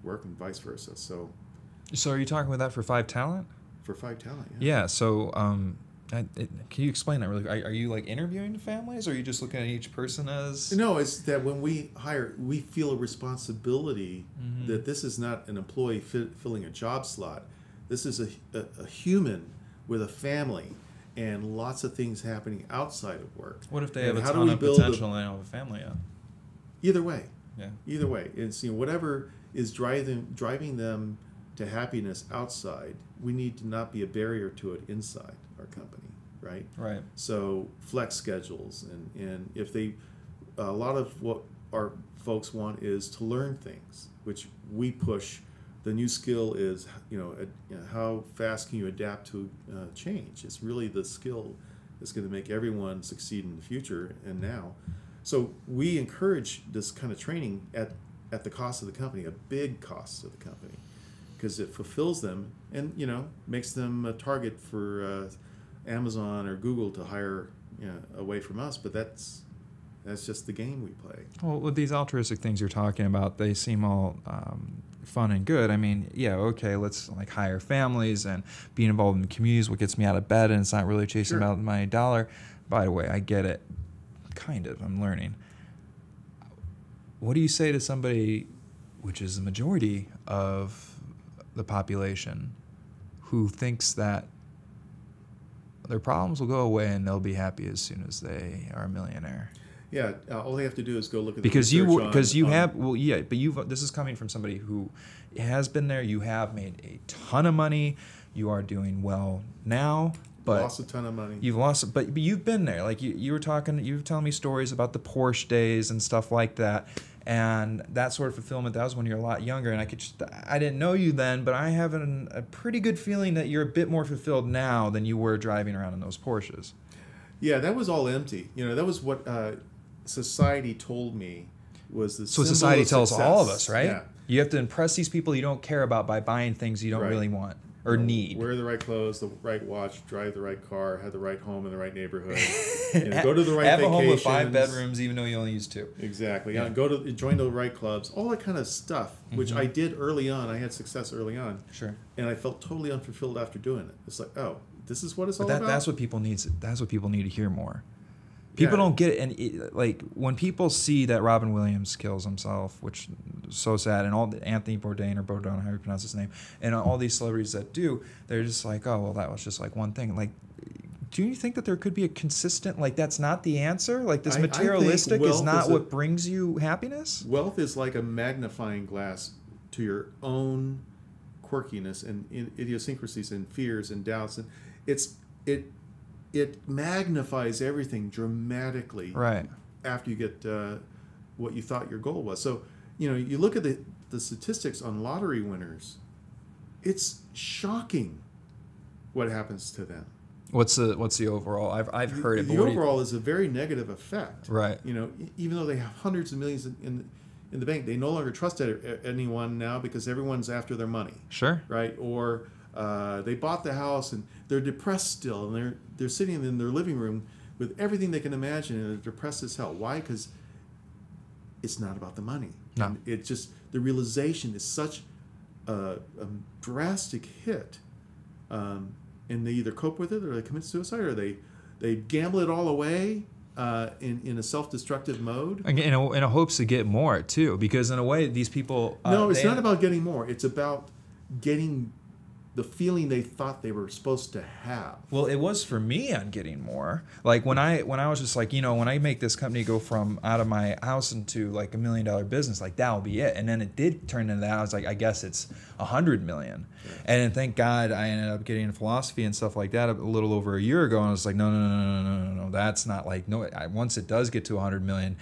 work and vice versa so So are you talking about that for Five Talent? for five talent Yeah. So um, I, it, can you explain that really? Are, are you like interviewing the families, or are you just looking at each person as? No, it's that when we hire, we feel a responsibility Mhm. that this is not an employee fi- filling a job slot. This is a, a, a human with a family and lots of things happening outside of work. What if they And have a ton of build a- potential and they don't have a family yet? Either way, Yeah. either way, it's you know whatever is driving driving them to happiness outside. We need to not be a barrier to it inside our company, right? Right. So flex schedules and, and if they, a lot of what our folks want is to learn things, which we push. The new skill is, you know, ad- you know how fast can you adapt to uh, change? It's really the skill that's going to make everyone succeed in the future and now. So we encourage this kind of training at, at the cost of the company, a big cost of the company, because it fulfills them and you know makes them a target for uh, Amazon or Google to hire you know, away from us. But that's that's just the game we play. Well, with these altruistic things you're talking about, they seem all um, fun and good. I mean, yeah, okay, let's like hire families and being involved in communities. What gets me out of bed, and it's not really chasing Sure. about my dollar. By the way, I get it, kind of. I'm learning. What do you say to somebody, which is the majority of the population, who thinks that their problems will go away and they'll be happy as soon as they are a millionaire? Yeah, uh, all they have to do is go look at the because you research because you on- have well yeah but you've this is coming from somebody who has been there you have made a ton of money you are doing well now but lost a ton of money. you've lost but, but you've been there like you, you were talking you were telling me stories about the porsche days and stuff like that and that sort of fulfillment that was when you're a lot younger and i could just i didn't know you then but i have an, a pretty good feeling that you're a bit more fulfilled now than you were driving around in those porsches yeah, that was all empty. You know, that was what uh, society told me was the. So society tells all of us, right? Yeah. You have to impress these people you don't care about by buying things you don't Right. really want or need. Wear the right clothes, the right watch, drive the right car, have the right home in the right neighborhood. you know, go to the right Have a home with five bedrooms, even though you only use two. Exactly. Yeah. Go to join the right clubs, all that kind of stuff, which Mhm. I did early on. I had success early on, Sure. and I felt totally unfulfilled after doing it. It's like, oh, this is what it's But all that, about. that's what people need. That's what people need to hear more. People Yeah. don't get it, and it, like when people see that Robin Williams kills himself, which is so sad, and all the Anthony Bourdain or Bourdain, how you pronounce his name, and all these celebrities that do, they're just like, oh well, that was just like one thing. Like, do you think that there could be a consistent like that's not the answer? Like this I- I materialistic is not is a- what brings you happiness? Wealth is like a magnifying glass to your own quirkiness and i- idiosyncrasies and fears and doubts, and it's it it magnifies everything dramatically Right. after you get uh, what you thought your goal was. So, you know, you look at the, the statistics on lottery winners, it's shocking what happens to them. What's the what's the overall? I've I've heard the, it. The overall is a very negative effect. Right. You know, even though they have hundreds of millions in, in, in the bank, they no longer trust anyone now because everyone's after their money, Sure. right? Or uh, they bought the house and they're depressed still, and they're they're sitting in their living room with everything they can imagine, and they're depressed as hell. Why? Because it's not about the money. No. And it just the realization is such a, a drastic hit, um, and they either cope with it or they commit suicide or they they gamble it all away uh, in in a self destructive mode. In a, in a hopes to get more too, because in a way these people. uh, no, it's not about getting more. It's about getting the feeling they thought they were supposed to have. Well, it was for me on getting more. Like when I when I was just like, you know, when I make this company go from out of my house into like a million dollar business, like that'll be it. And then it did turn into that. I was like, I guess it's a hundred million. And thank God I ended up getting philosophy and stuff like that a little over a year ago. And I was like, no, no, no, no, no, no, no. That's not like no. I, once it does get to a hundred million,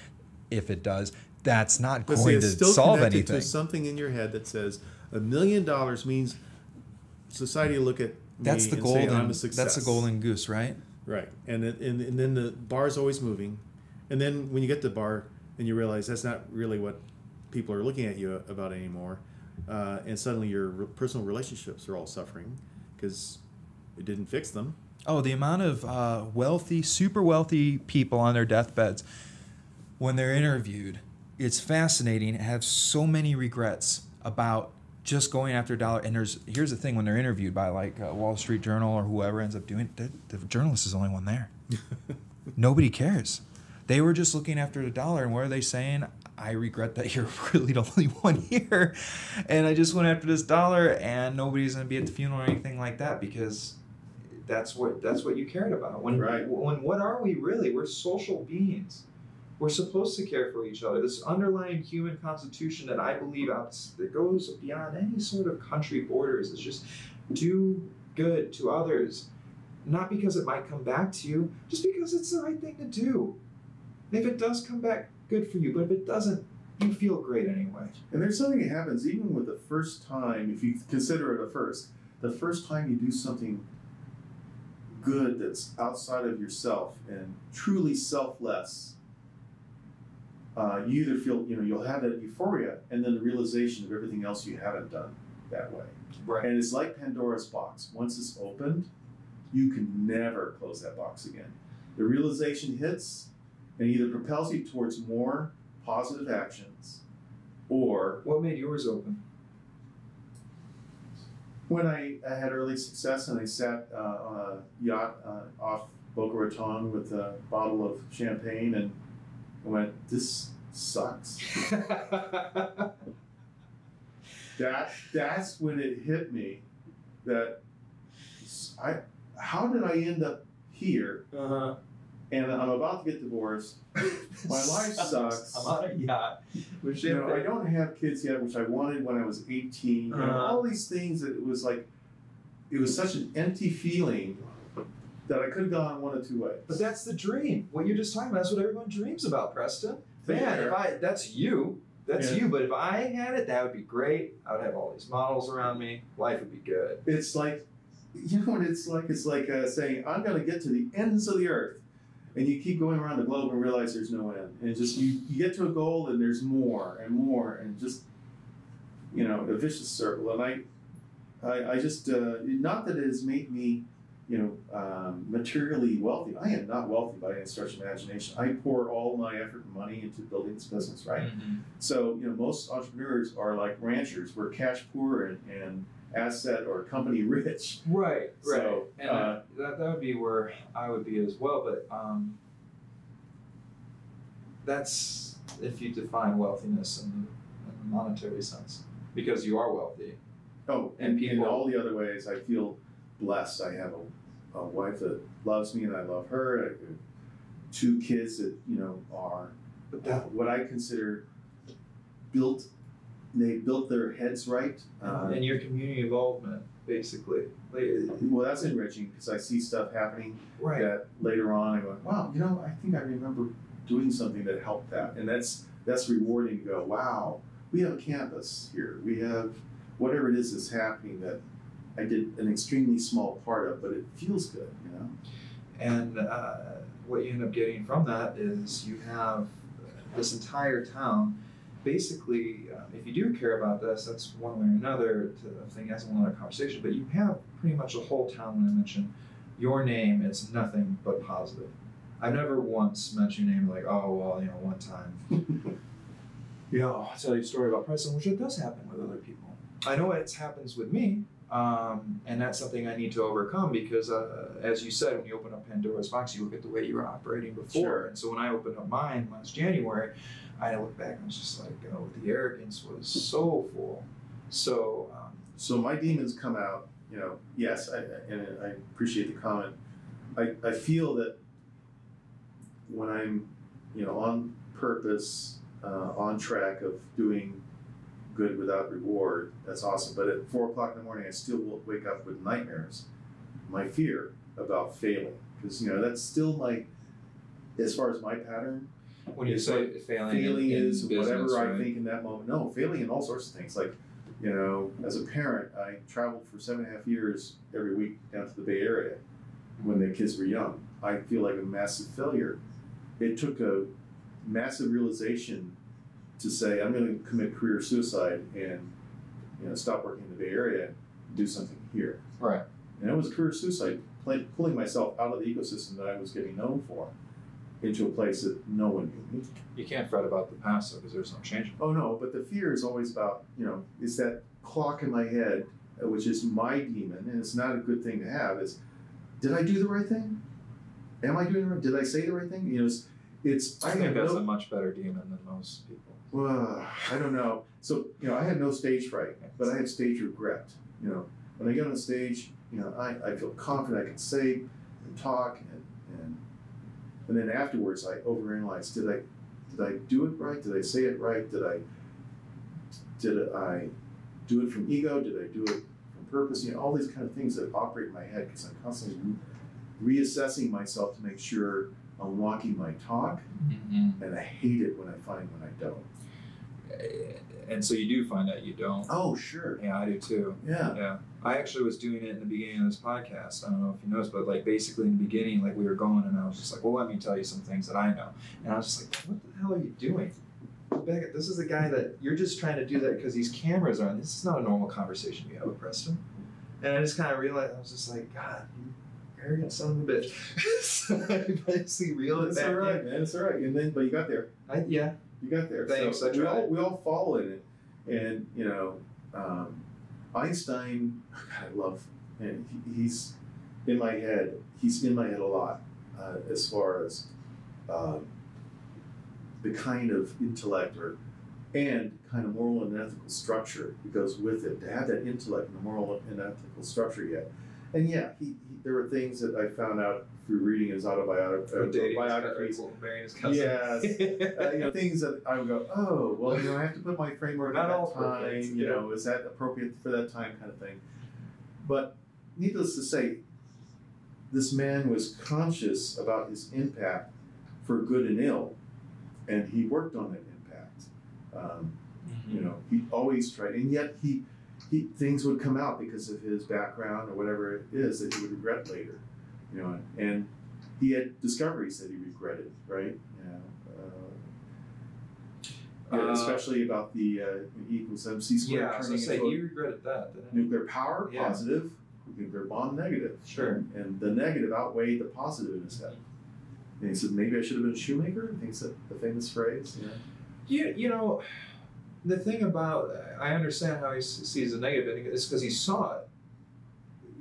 if it does, that's not But going see, to solve anything. to something in your head that says a million dollars means society look at me That's the and say golden. I'm a success. That's the golden goose, right? Right, and then, and, and then the bar's always moving, and then when you get to the bar and you realize that's not really what people are looking at you about anymore, uh, and suddenly your re- personal relationships are all suffering because it didn't fix them. Oh, the amount of uh, wealthy, super wealthy people on their deathbeds when they're interviewed, it's fascinating. Have so many regrets about just going after a dollar. And there's here's the thing: when they're interviewed by like uh, Wall Street Journal or whoever ends up doing it, the, the journalist is the only one there. Nobody cares. They were just looking after the dollar, and what are they saying? I regret that you're really the only one here, and I just went after this dollar, and nobody's gonna be at the funeral or anything like that because that's what that's what you cared about. When Right. when what are we really? We're social beings. We're supposed to care for each other. This underlying human constitution that I believe out that goes beyond any sort of country borders is just do good to others. Not because it might come back to you, just because it's the right thing to do. And if it does come back, good for you. But if it doesn't, you feel great anyway. And there's something that happens even with the first time, if you consider it a first, the first time you do something good that's outside of yourself and truly selfless, uh, you either feel, you know, you'll have that euphoria and then the realization of everything else you haven't done that way. Right. And it's like Pandora's box. Once it's opened, you can never close that box again. The realization hits and either propels you towards more positive actions or What made yours open? when I, I had early success and I sat uh, on a yacht uh, off Boca Raton with a bottle of champagne and went, "This sucks." that that's when it hit me that I how did I end up here? uh-huh. And I'm about to get divorced. My life sucks. I'm on a yacht with You know, I don't have kids yet, which I wanted when I was 18. Uh-huh. all these things that it was like, it was such an empty feeling that I could have gone one of two ways. But that's the dream. What you're just talking about. That's what everyone dreams about, Preston. Man, if I that's you. That's Yeah. you. But if I had it, that would be great. I would have all these models around me. Life would be good. it's like, you know what it's like? It's like uh, saying, I'm going to get to the ends of the earth. And you keep going around the globe and realize there's no end. And just you, you get to a goal and there's more and more and just, you know, a vicious circle. And I, I, I just, uh, not that it has made me, you know, um, materially wealthy. I am not wealthy by any stretch of imagination. I pour all my effort and money into building this business, right? Mhm. So, you know, most entrepreneurs are like ranchers. We're cash poor and, and asset or company rich. Right, right. So, and uh, that, that would be where I would be as well. But um, that's if you define wealthiness in the, in the monetary sense, because you are wealthy. Oh, And and, people- in all the other ways, I feel blessed. I have a, a wife that loves me and I love her. Two kids that, you know, are But that what I consider built, they built their heads right. Uh, and your community involvement, basically. Well, that's enriching because I see stuff happening right. that later on I go, wow, you know, I think I remember doing something that helped that, and that's that's rewarding to go, wow, we have a campus here, we have whatever it is that's happening that I did an extremely small part of, but it feels good, you know. And uh, what you end up getting from that is you have this entire town. Basically, um, if you do care about this, that's one way or another. To, I think that's one other conversation. But you have pretty much a whole town. When I mention your name, it's nothing but positive. I've never once mentioned your name like, oh well, you know, one time. you know, I'll tell you a story about Preston, which it does happen with other people. I know it happens with me, um, and that's something I need to overcome because, uh, as you said, when you open up Pandora's box, you look at the way you were operating before. Sure. And so when I opened up mine last January, I look back and I was just like, oh, the arrogance was so full. So, um, So my demons come out, you know. Yes, I, I- and I appreciate the comment. I, I feel that when I'm, you know, on purpose, uh, on track of doing good without reward, that's awesome. But at four o'clock in the morning, I still will wake up with nightmares, my fear about failing, because you know that's still my, as far as my pattern, when you say failing, failing in, in is business, whatever I right? think in that moment. No, failing in all sorts of things. Like, you know, as a parent, I traveled for seven and a half years every week down to the Bay Area when the kids were young. I feel like a massive failure. It took a massive realization to say I'm going to commit career suicide and you know stop working in the Bay Area and do something here. Right. And it was career suicide, pl- pulling myself out of the ecosystem that I was getting known for into a place that no one knew me. You can't fret about the past though, because there's no change. Oh no, but the fear is always about, you know, is that clock in my head, uh, which is my demon, and it's not a good thing to have, is did I do the right thing? Am I doing the right did I say the right thing? You know, it's, it's I, I, think that's no a much better demon than most people. Well, I don't know. So, you know, I had no stage fright, but I had stage regret. You know, when I get on the stage, you know, I, I feel confident I can say and talk and, and and then afterwards I overanalyze. Did I did I do it right? Did I say it right? Did I did I do it from ego? Did I do it from purpose? You know, all these kind of things that operate in my head because I'm constantly re- reassessing myself to make sure I'm walking my talk, Mm-hmm. and I hate it when I find when I don't. And so you do find out you don't. Oh, sure. Yeah, I do too. Yeah. Yeah. I actually was doing it in the beginning of this podcast. I don't know if you noticed, but like basically in the beginning, like we were going and I was just like, well, let me tell you some things that I know. And I was just like, what the hell are you doing? Beckett, this is a guy that you're just trying to do that because these cameras are on. This is not a normal conversation you have with Preston. And I just kind of realized, I was just like, God, you arrogant son of a bitch. so I basically reeled it It's back all in. man. It's all right. And then, but you got there. I, yeah. You got there. Thanks, So I we all we all follow in it, and you know, um, Einstein, I love, and he, he's in my head. He's in my head a lot uh, as far as um, the kind of intellect or and kind of moral and ethical structure that goes with it. To have that intellect and the moral and ethical structure yet. And yeah, he, he, there were things that I found out through reading his autobiography. Or dating biographies. marrying his cousin. Yes. uh, you know, things that I would go, oh, well, you know, I have to put my framework Not at that all time. perfect, You yeah. know, is that appropriate for that time, kind of thing. But needless to say, this man was conscious about his impact for good and ill, and he worked on that impact. Um, you know, he always tried, and yet he, he things would come out because of his background or whatever it is that he would regret later. You know, and he had discoveries that he regretted, right? Yeah. Uh, Uh, especially about the uh, E equals MC squared Yeah, I was say he regretted that, nuclear power Yeah. positive, nuclear bomb negative. Sure. And, and the negative outweighed the positive in his head. And he said, maybe I should have been a shoemaker. I think it's the famous phrase. Yeah. You, you know, the thing about I understand how he sees the negative in it is because he saw it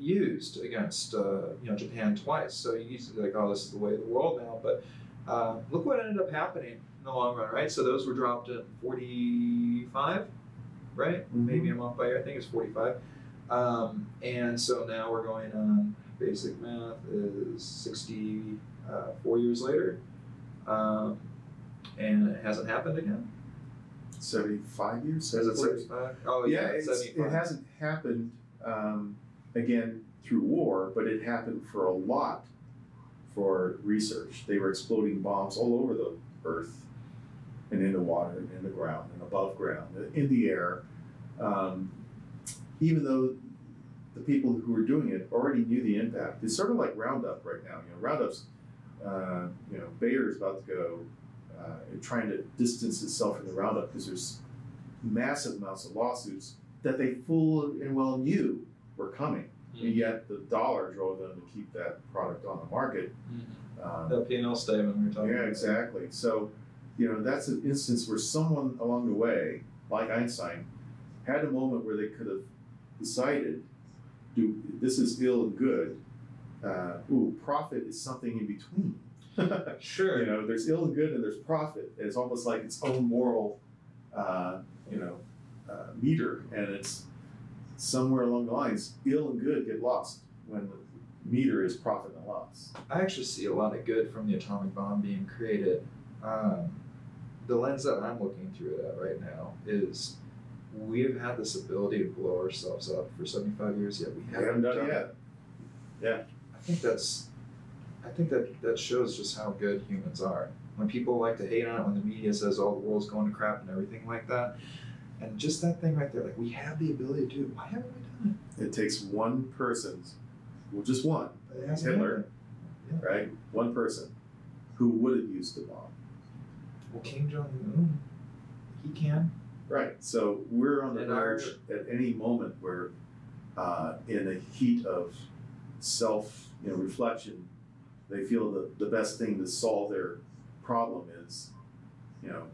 used against uh, you know Japan twice. So you used to be like, oh, this is the way of the world now. But uh, look what ended up happening in the long run, right? So those were dropped at forty five, right? Mhm. Maybe I'm off by I think it's forty five. Um, and so now we're going on basic math is sixty uh, years later. Um, and it hasn't happened again. 75 years? Is it 74 75? Oh, yeah, yeah, it hasn't happened um, again through war, but it happened for a lot for research. They were exploding bombs all over the earth and in the water and in the ground and above ground, in the air. Um, even though the people who were doing it already knew the impact. It's sort of like Roundup right now. You know, Roundup's, uh, you know, Bayer is about to go uh, trying to distance itself from the Roundup because there's massive amounts of lawsuits that they full and well knew were coming, Mm-hmm. and yet the dollar drove them to keep that product on the market. Um, The P&L statement we were talking yeah, about. exactly. So, you know, that's an instance where someone along the way, like Einstein, had a moment where they could have decided, do this is ill and good. Uh, ooh, profit is something in between. Sure. You know, there's ill and good, and there's profit. It's almost like its own moral, uh, you know, uh, meter, and it's somewhere along the lines, ill and good get lost when the meter is profit and loss. I actually see a lot of good from the atomic bomb being created. Um, the lens that I'm looking through it at right now is we have had this ability to blow ourselves up for 75 years, yet we We haven't, haven't done it yet. Yeah. I think that's, I think that that shows just how good humans are. When people like to hate on it, when the media says, "Oh, the world's going to crap" and everything like that, and just that thing right there, like we have the ability to do it. Why haven't we done It It takes one person's, well, just one, it? It hasn't Hitler. happened. right? One person who would have used the bomb. Well, Kim Jong Un, he can. Right. So we're on the And our- verge at any moment where, uh, in the heat of self, you know, reflection, they feel that the best thing to solve their problem is, you know,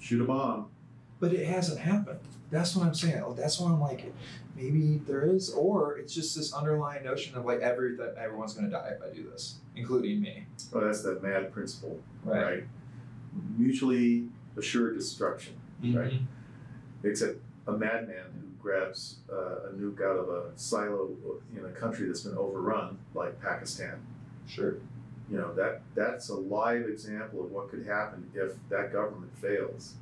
shoot a bomb. But it hasn't happened. That's what I'm saying. Oh, That's why I'm like, maybe there is, or it's just this underlying notion of like every that everyone's gonna die if I do this, including me. Oh, that's that mad principle, right? Mutually assured destruction. Right. Except a madman who grabs uh, a nuke out of a silo in a country that's been overrun, like Pakistan. Sure. You know that that's a live example of what could happen if that government fails.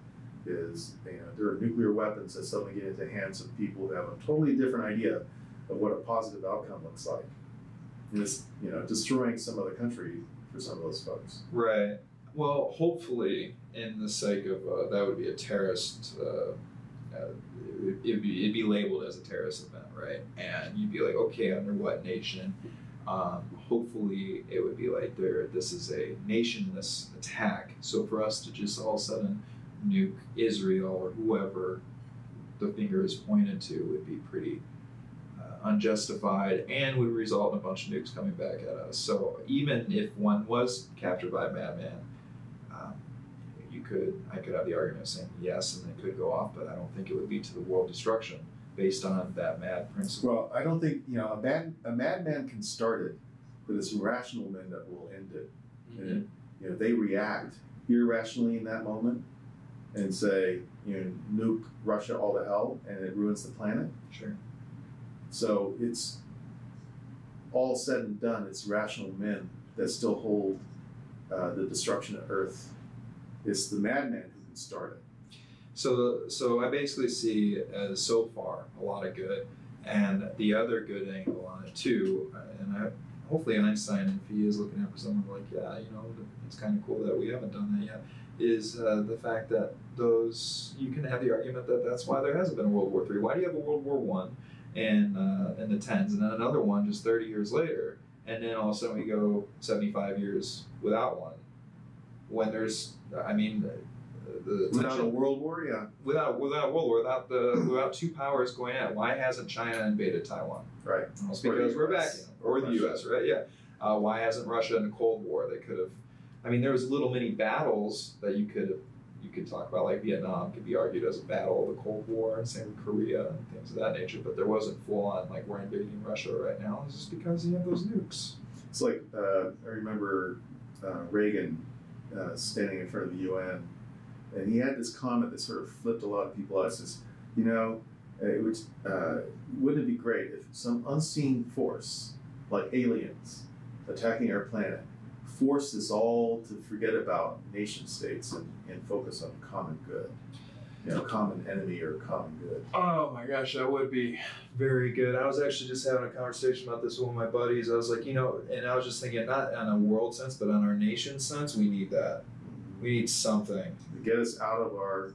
Is you know there are nuclear weapons that suddenly get into the hands of people who have a totally different idea of what a positive outcome looks like, and it's you know destroying some other country for some of those folks. Right. Well, hopefully, in the sake of uh, that would be a terrorist. Uh, uh, it'd be it'd be labeled as a terrorist event, right? And you'd be like, okay, under what nation? Um, hopefully, it would be like there. This is a nationless attack. So for us to just all of a sudden nuke Israel or whoever the finger is pointed to would be pretty uh, unjustified and would result in a bunch of nukes coming back at us. So even if one was captured by a madman, um, you could I could have the argument of saying yes, and it could go off, but I don't think it would lead to the world destruction. based on that mad principle. Well, I don't think you know a mad a madman can start it, but it's rational men that will end it. And you know they react irrationally in that moment, and say you know nuke Russia all to hell, and it ruins the planet. Sure. So it's all said and done. It's rational men that still hold uh, the destruction of Earth. It's the madman who can start it. So, so I basically see as so far a lot of good, and the other good angle on it too. uh, And I, hopefully Einstein, if he is looking at for someone like, yeah, you know, it's kind of cool that we haven't done that yet. Is uh, the fact that those you can have the argument that that's why there hasn't been a World War Three. Why do you have a World War One and uh, in the tens, and then another one just thirty years later, and then all of a sudden we go seventy five years without one? When there's, I mean, the, the Without a world war, yeah, without without a world war, without the without two powers going at, it, why hasn't China invaded Taiwan? right. Well, it's Or the because we're back, or the U.S. Right? Yeah. Uh, why hasn't Russia in the Cold War? They could have. I mean, there was little mini battles that you could you could talk about, like Vietnam could be argued as a battle of the Cold War, and same with Korea and things of that nature. But there wasn't full on like we're invading Russia right now. It's just because you have those nukes. It's like uh, I remember uh, Reagan uh, standing in front of the UN, and he had this comment that sort of flipped a lot of people out. Says, you know, it would, uh, wouldn't it be great if some unseen force, like aliens, attacking our planet, forced us all to forget about nation states and, and focus on common good, you know, common enemy or common good. Oh my gosh, that would be very good. I was actually just having a conversation about this with one of my buddies. I was like, you know, and I was just thinking, not on a world sense, but on our nation sense, we need that. We need something. to get us out of our,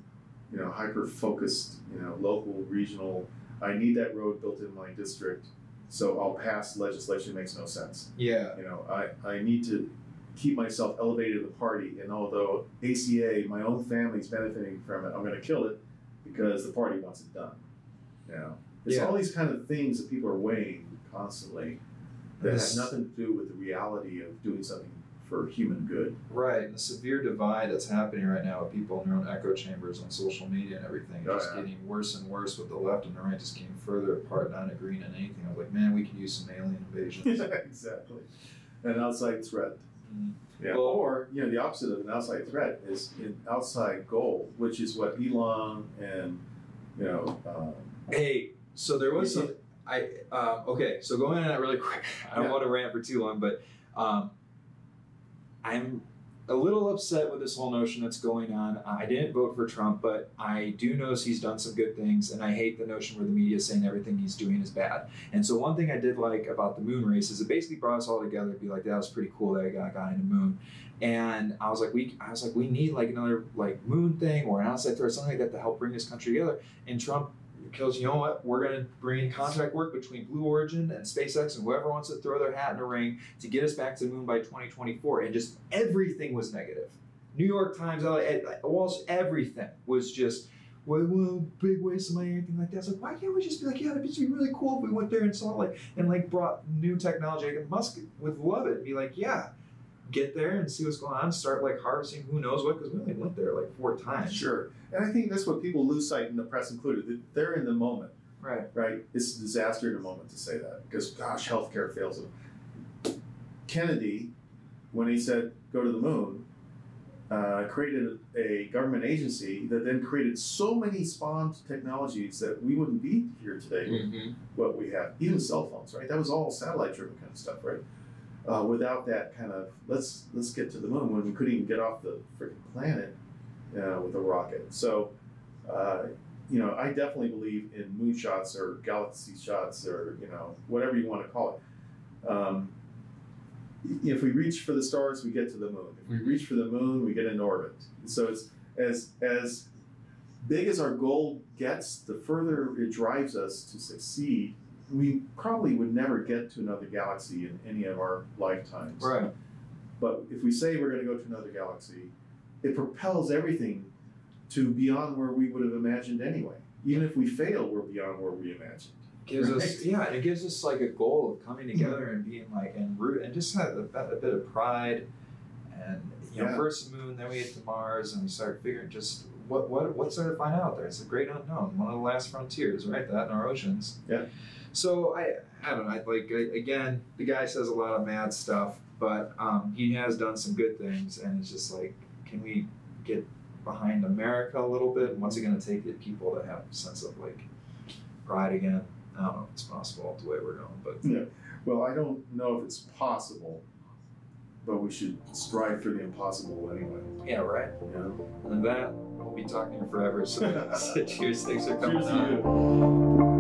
you know, hyper focused, you know, local, regional. I need that road built in my district, so I'll pass legislation makes no sense. Yeah. You know, I, I need to keep myself elevated in the party, and although ACA, my own family's benefiting from it, I'm going to kill it because the party wants it done. You know, it's Yeah. all these kind of things that people are weighing constantly that This- have nothing to do with the reality of doing something for human good. Right. And the severe divide that's happening right now with people in their own echo chambers on social media and everything is Oh, just yeah. getting worse and worse with the left and the right just getting further apart, not agreeing on anything. I was like, man, we could use some alien invasions. exactly. An outside threat. Yeah. Well- or you know, the opposite of an outside threat is an outside goal, which is what Elon and you know. Um, Hey, so there was some. I um, okay. So going on that really quick. I don't Yeah. want to rant for too long, but um, I'm a little upset with this whole notion that's going on. I didn't vote for Trump, but I do notice he's done some good things, and I hate the notion where the media is saying everything he's doing is bad. And so one thing I did like about the moon race is it basically brought us all together to be like, that was pretty cool that I got a guy in the moon. And I was like, we, I was like, we need like another like moon thing or an outside threat, something like that to help bring this country together. And Trump because you know what? We're going to bring in contract work between Blue Origin and SpaceX and whoever wants to throw their hat in the ring to get us back to the moon by 2024. And just everything was negative. New York Times, Street, everything was just, well, well, big waste of money, anything like that. It's like, why can't we just be like, yeah, it'd be really cool if we went there and saw like, and like brought new technology. Like Musk would love it. And be like, yeah, get there and see what's going on. Start like harvesting who knows what because we only went there like four times. sure. And I think that's what people lose sight in the press included. that They're in the moment, Right. right? It's a disaster in a moment to say that because gosh, healthcare fails them. Kennedy, when he said go to the moon, uh, created a government agency that then created so many spawned technologies that we wouldn't be here today with what we have, even cell phones, right? That was all satellite driven kind of stuff, right? Uh, without that kind of let's let's get to the moon when we couldn't even get off the freaking planet uh, with a rocket. So, uh, you know, I definitely believe in moonshots or galaxy shots or you know whatever you want to call it. Um, if we reach for the stars, we get to the moon. If we reach for the moon, we get in orbit. So it's as as big as our goal gets, the further it drives us to succeed. We probably would never get to another galaxy in any of our lifetimes. Right. But if we say we're going to go to another galaxy, it propels everything to beyond where we would have imagined anyway. Even if we fail, we're beyond where we imagined. gives us yeah it gives us like a goal of coming mm-hmm. together and being like and root and just have a, bit- a bit of pride and you know Yeah. first the moon then we get to mars and we start figuring just what what what's there to find out there? It's a great unknown, one of the last frontiers, right? That in our oceans. Yeah. So I I don't know. Like I- again, the guy says a lot of mad stuff, but um, he has done some good things, and it's just like, can we get behind America a little bit? And what's it going to take to people to have a sense of like pride again? I don't know if it's possible the way we're going, but Yeah. Well, I don't know if it's possible, but we should strive for the impossible anyway. yeah, right. Yeah. And that we'll be talking forever. So, cheers. Thanks for coming Cheers to you.